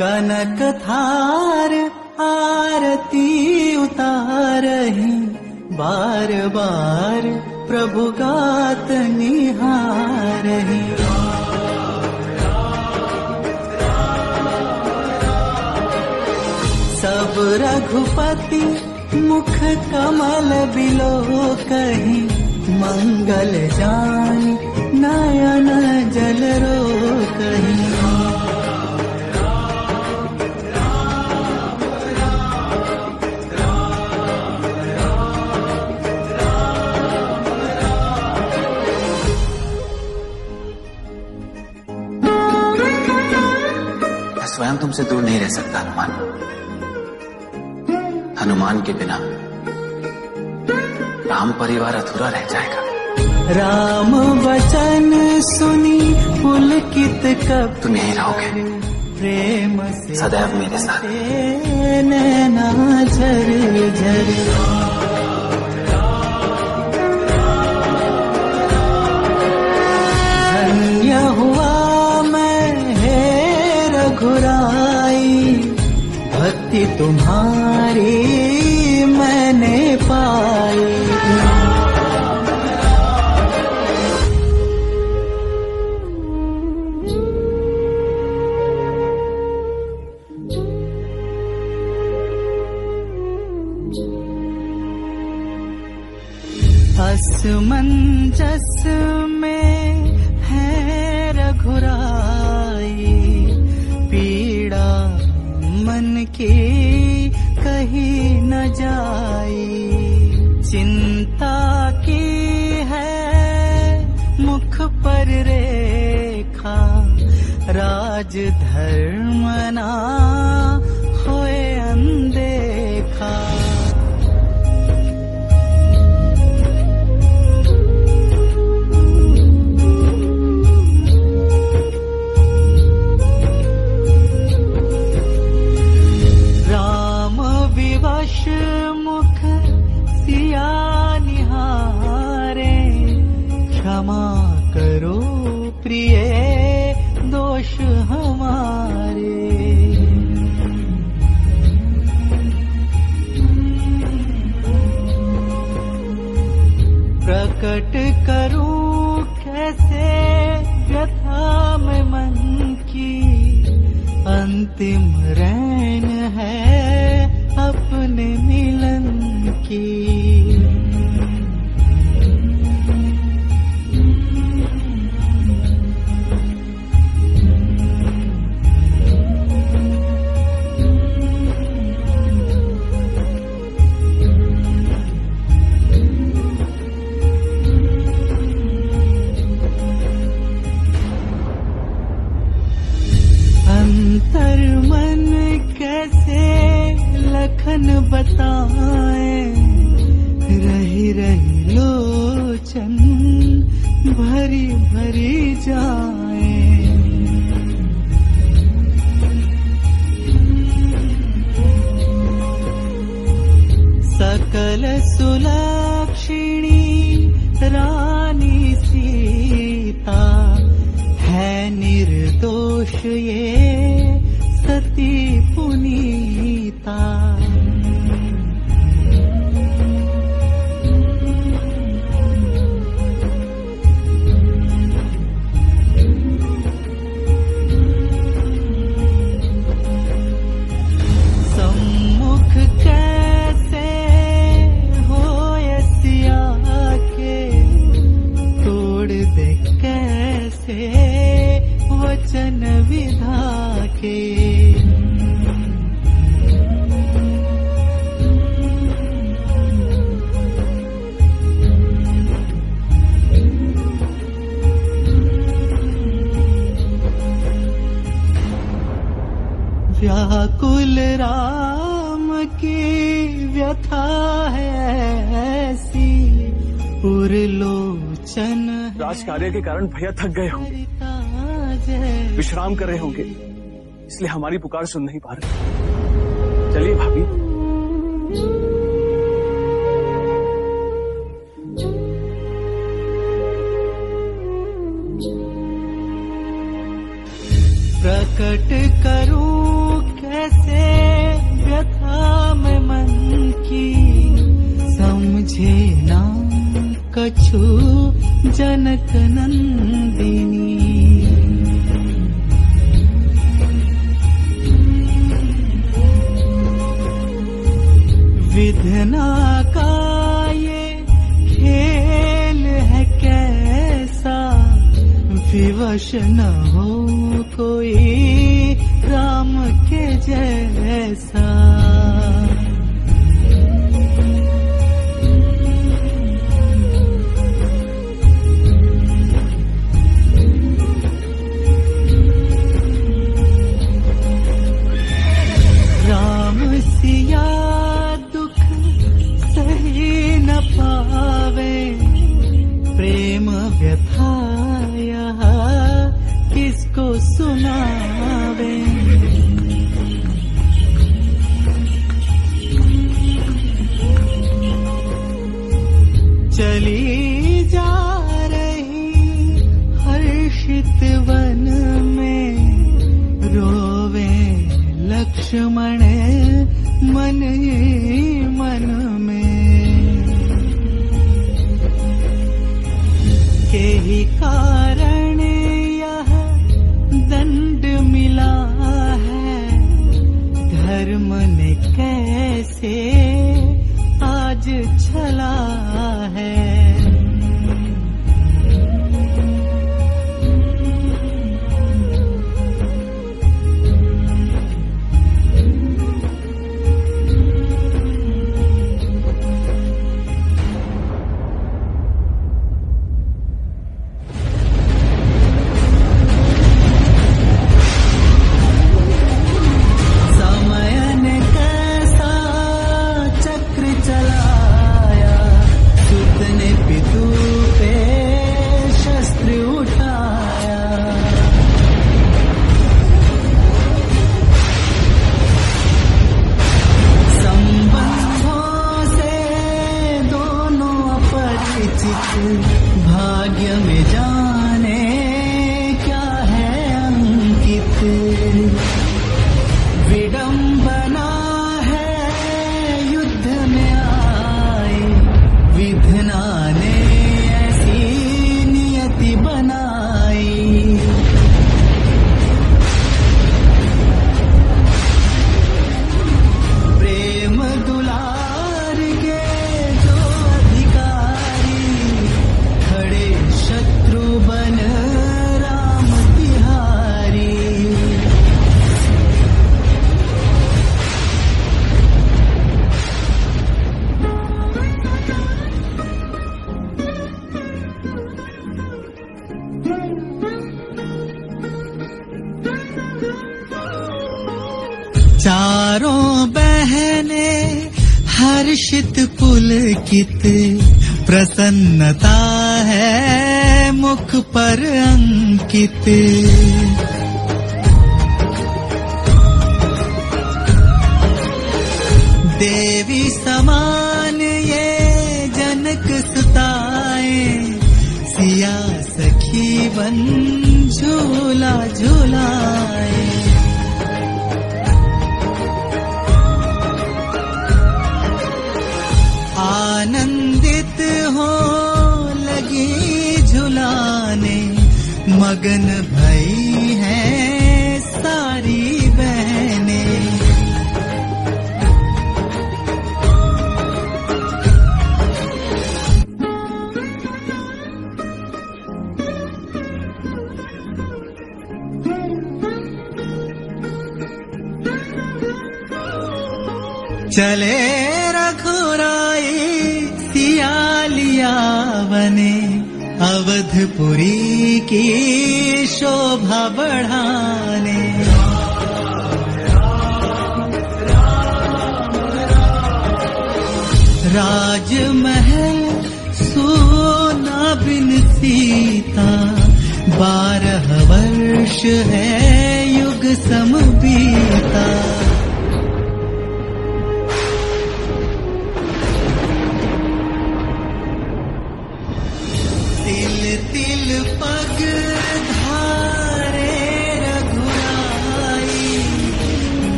S1: कनक थार आरती उतारही बार बार प्रभु गात निहारही। सब रघुपति कमल बिलो कही, मंगल जानी नयन जल रो कही।
S3: स्वयं तुमसे दूर नहीं रह सकता, हनुमान। हनुमान के बिना राम परिवार अधूरा रह जाएगा।
S1: राम वचन सुनी पुलकित कब
S3: तुम यहीं रहोगे।
S1: प्रेम से
S3: सदैव मेरे साथ।
S1: नैना झर झर। धन्य हुआ मैं हे रघुराई भक्ति तुम्हारी असमंजस में है रघुराई, पीड़ा मन की कही न जाई। चिंता की है मुख पर रेखा राज धर्म tim चलने के
S9: कारण भैया थक गए होंगे। विश्राम कर रहे होंगे। इसलिए हमारी पुकार सुन नहीं पा रहे। चलिए भाभी।
S1: प्रकट करूँ कैसे व्यथा में मन की, समझे ना कछू। जनकनन्दिनी। विधनाकाये खेल है कैसा विवश न हो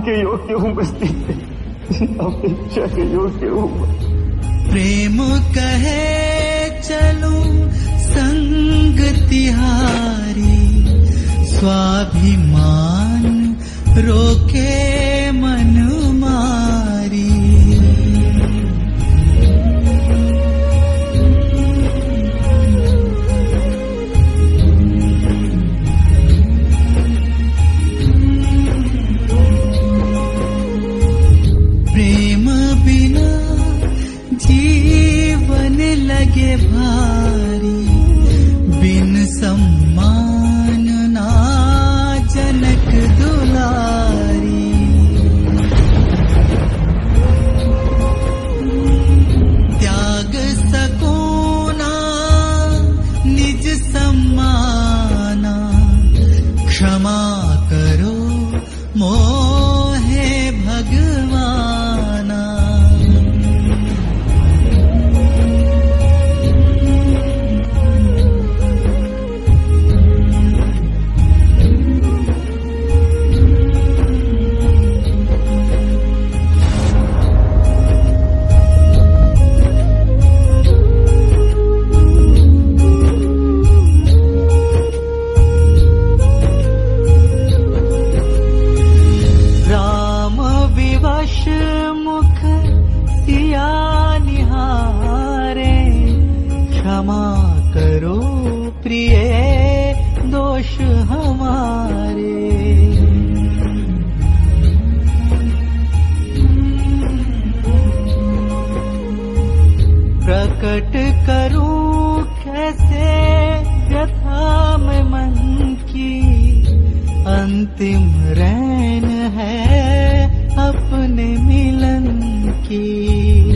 S1: के
S10: योग्य हूँ। बस्ती अपेक्षा के योग्य हूँ
S1: प्रेम कहे, चलो संग तिहारी। स्वाभिमान रो करूँ कैसे व्यथा में मन की? अंतिम रैन है अपने मिलन की।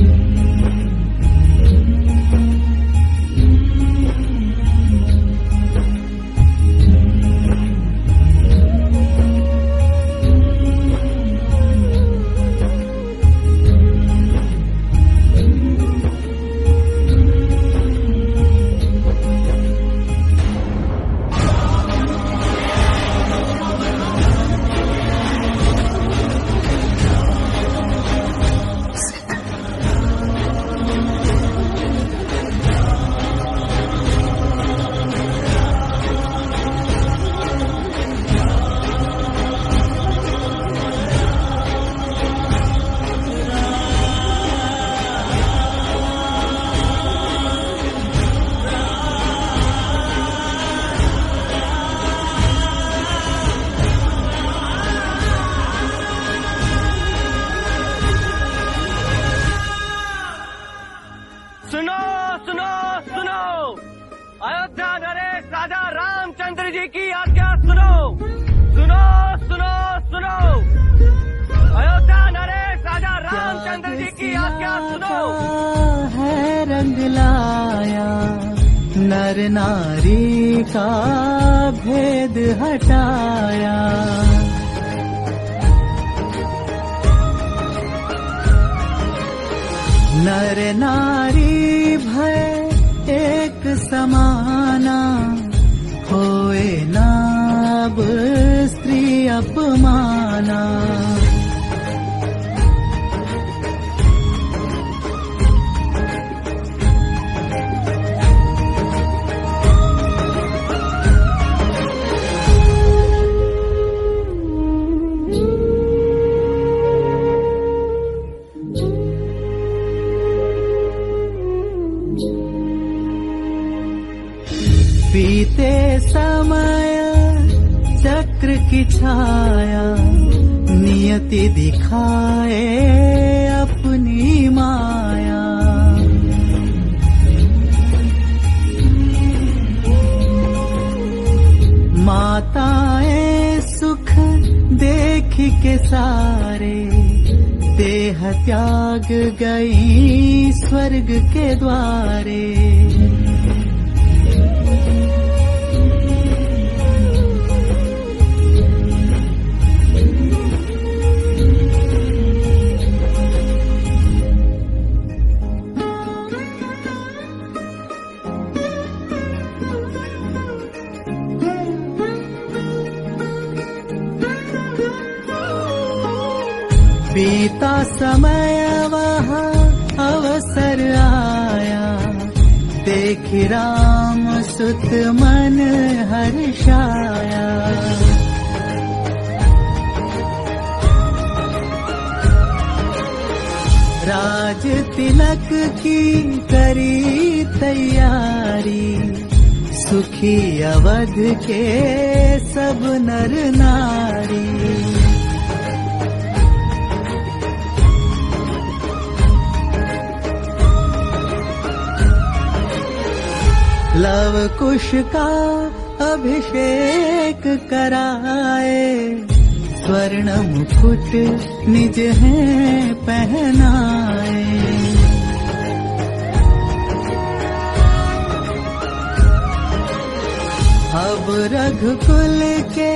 S1: अब रघुकुल के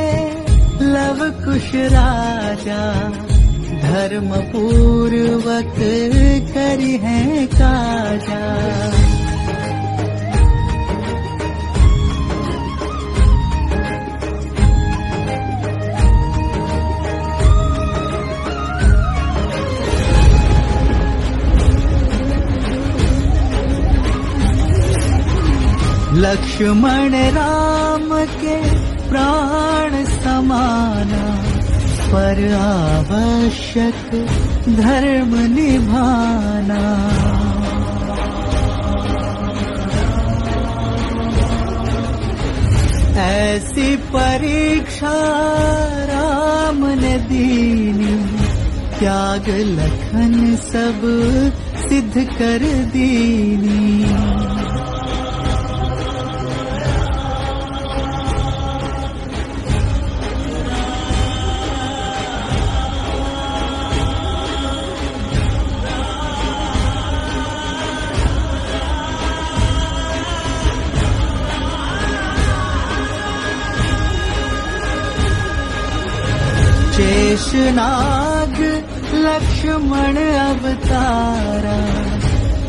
S1: लव कुश राजा धर्म पूर्वक करी है काजा। लक्ष्मण राम के प्राण समाना पर आवश्यक धर्म निभाना। ऐसी परीक्षा राम ने दीनी त्याग लखन सब सिद्ध कर दीनी शेषनाग लक्ष्मण अवतारा।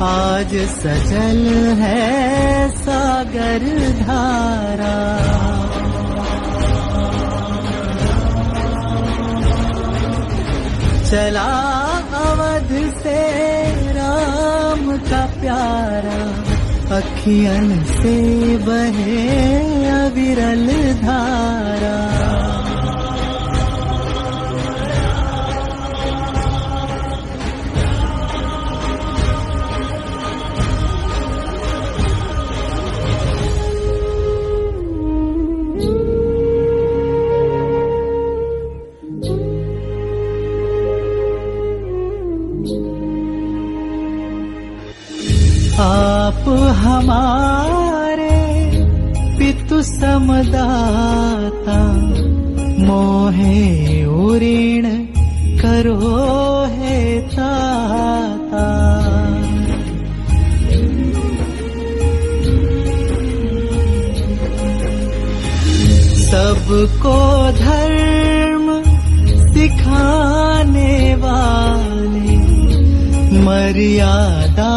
S1: आज सजल है सागर धारा। चला अवध से राम का प्यारा। अखियन से बहे अविरल धारा। हमारे पितु समदाता मोहे उऋण करो है ताता सबको धर्म सिखाने वाले मर्यादा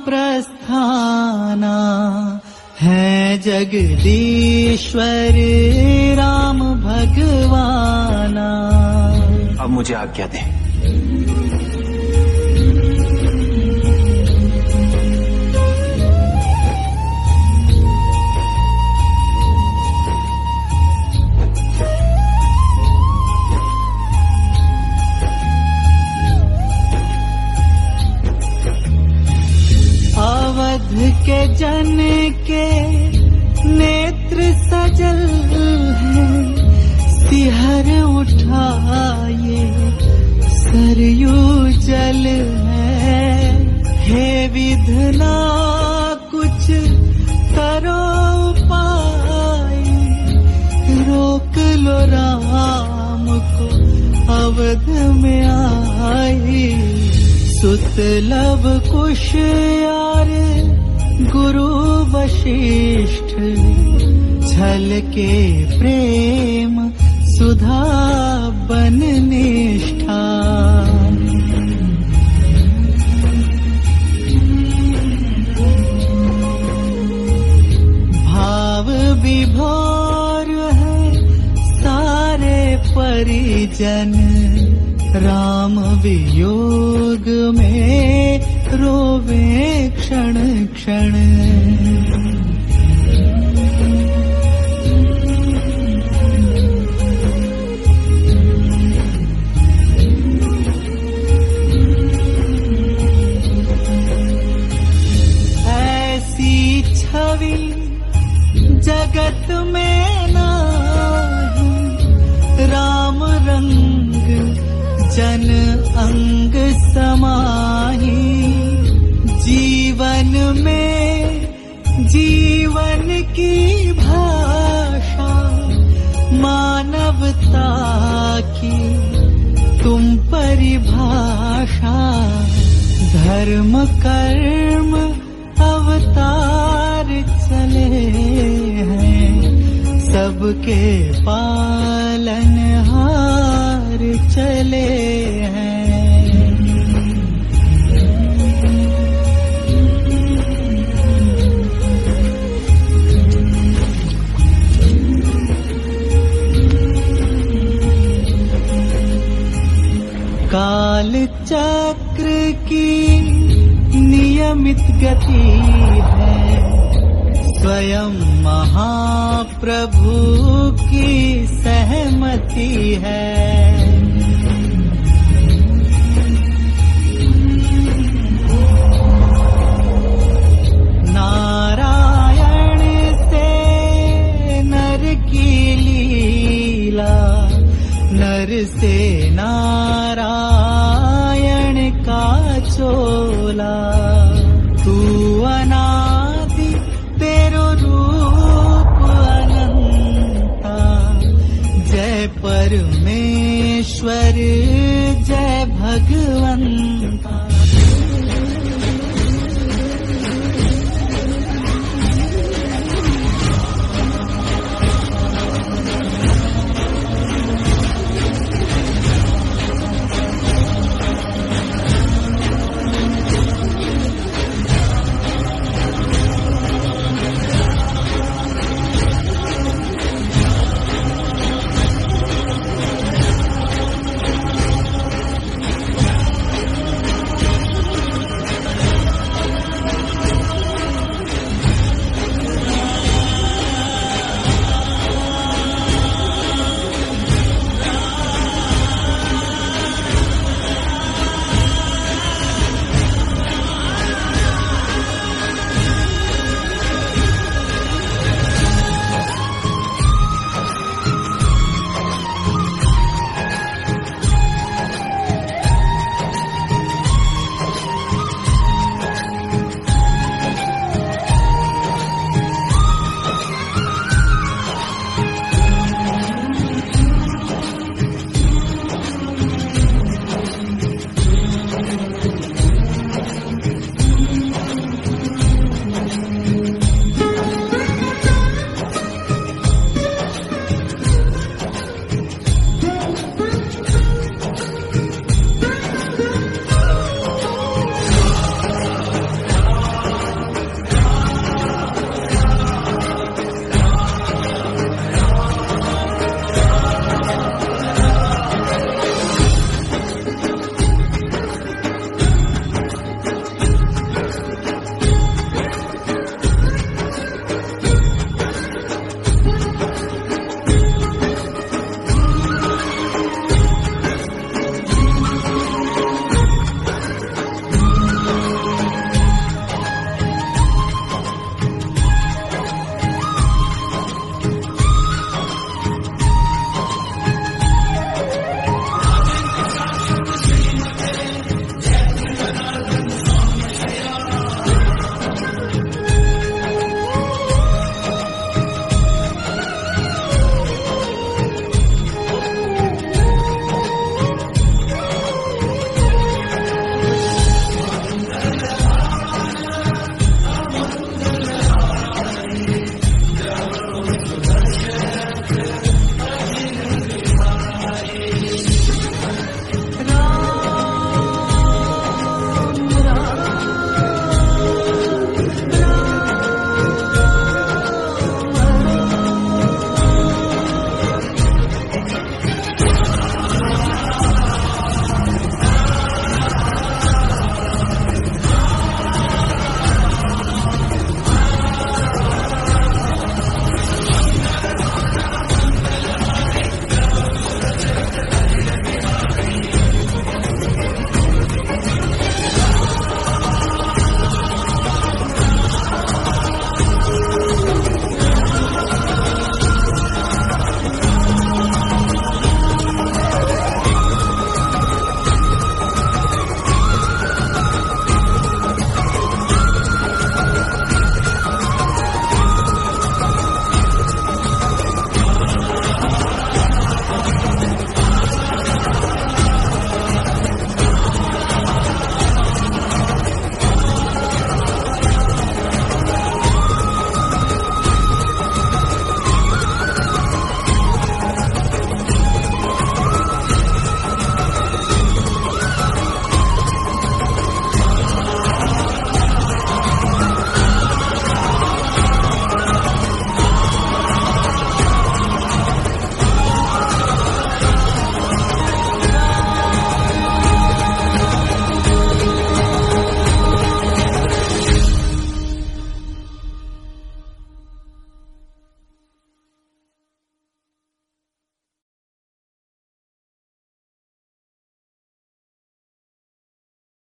S1: महाप्रस्थाना है जगदीश्वर राम भगवाना।
S3: अब मुझे आज्ञा दें।
S1: के जन के नेत्र सजल है। सिहर उठाए सरयू जल है। हे विधना, कुछ करो पाए रोक लो राम को अवध में आए। सुतलब कुश गुरु वशिष्ठ छल के प्रेम सुधा बन निष्ठा। भाव विभोर है सारे परिजन राम वियोग में रोवे क्षण क्षण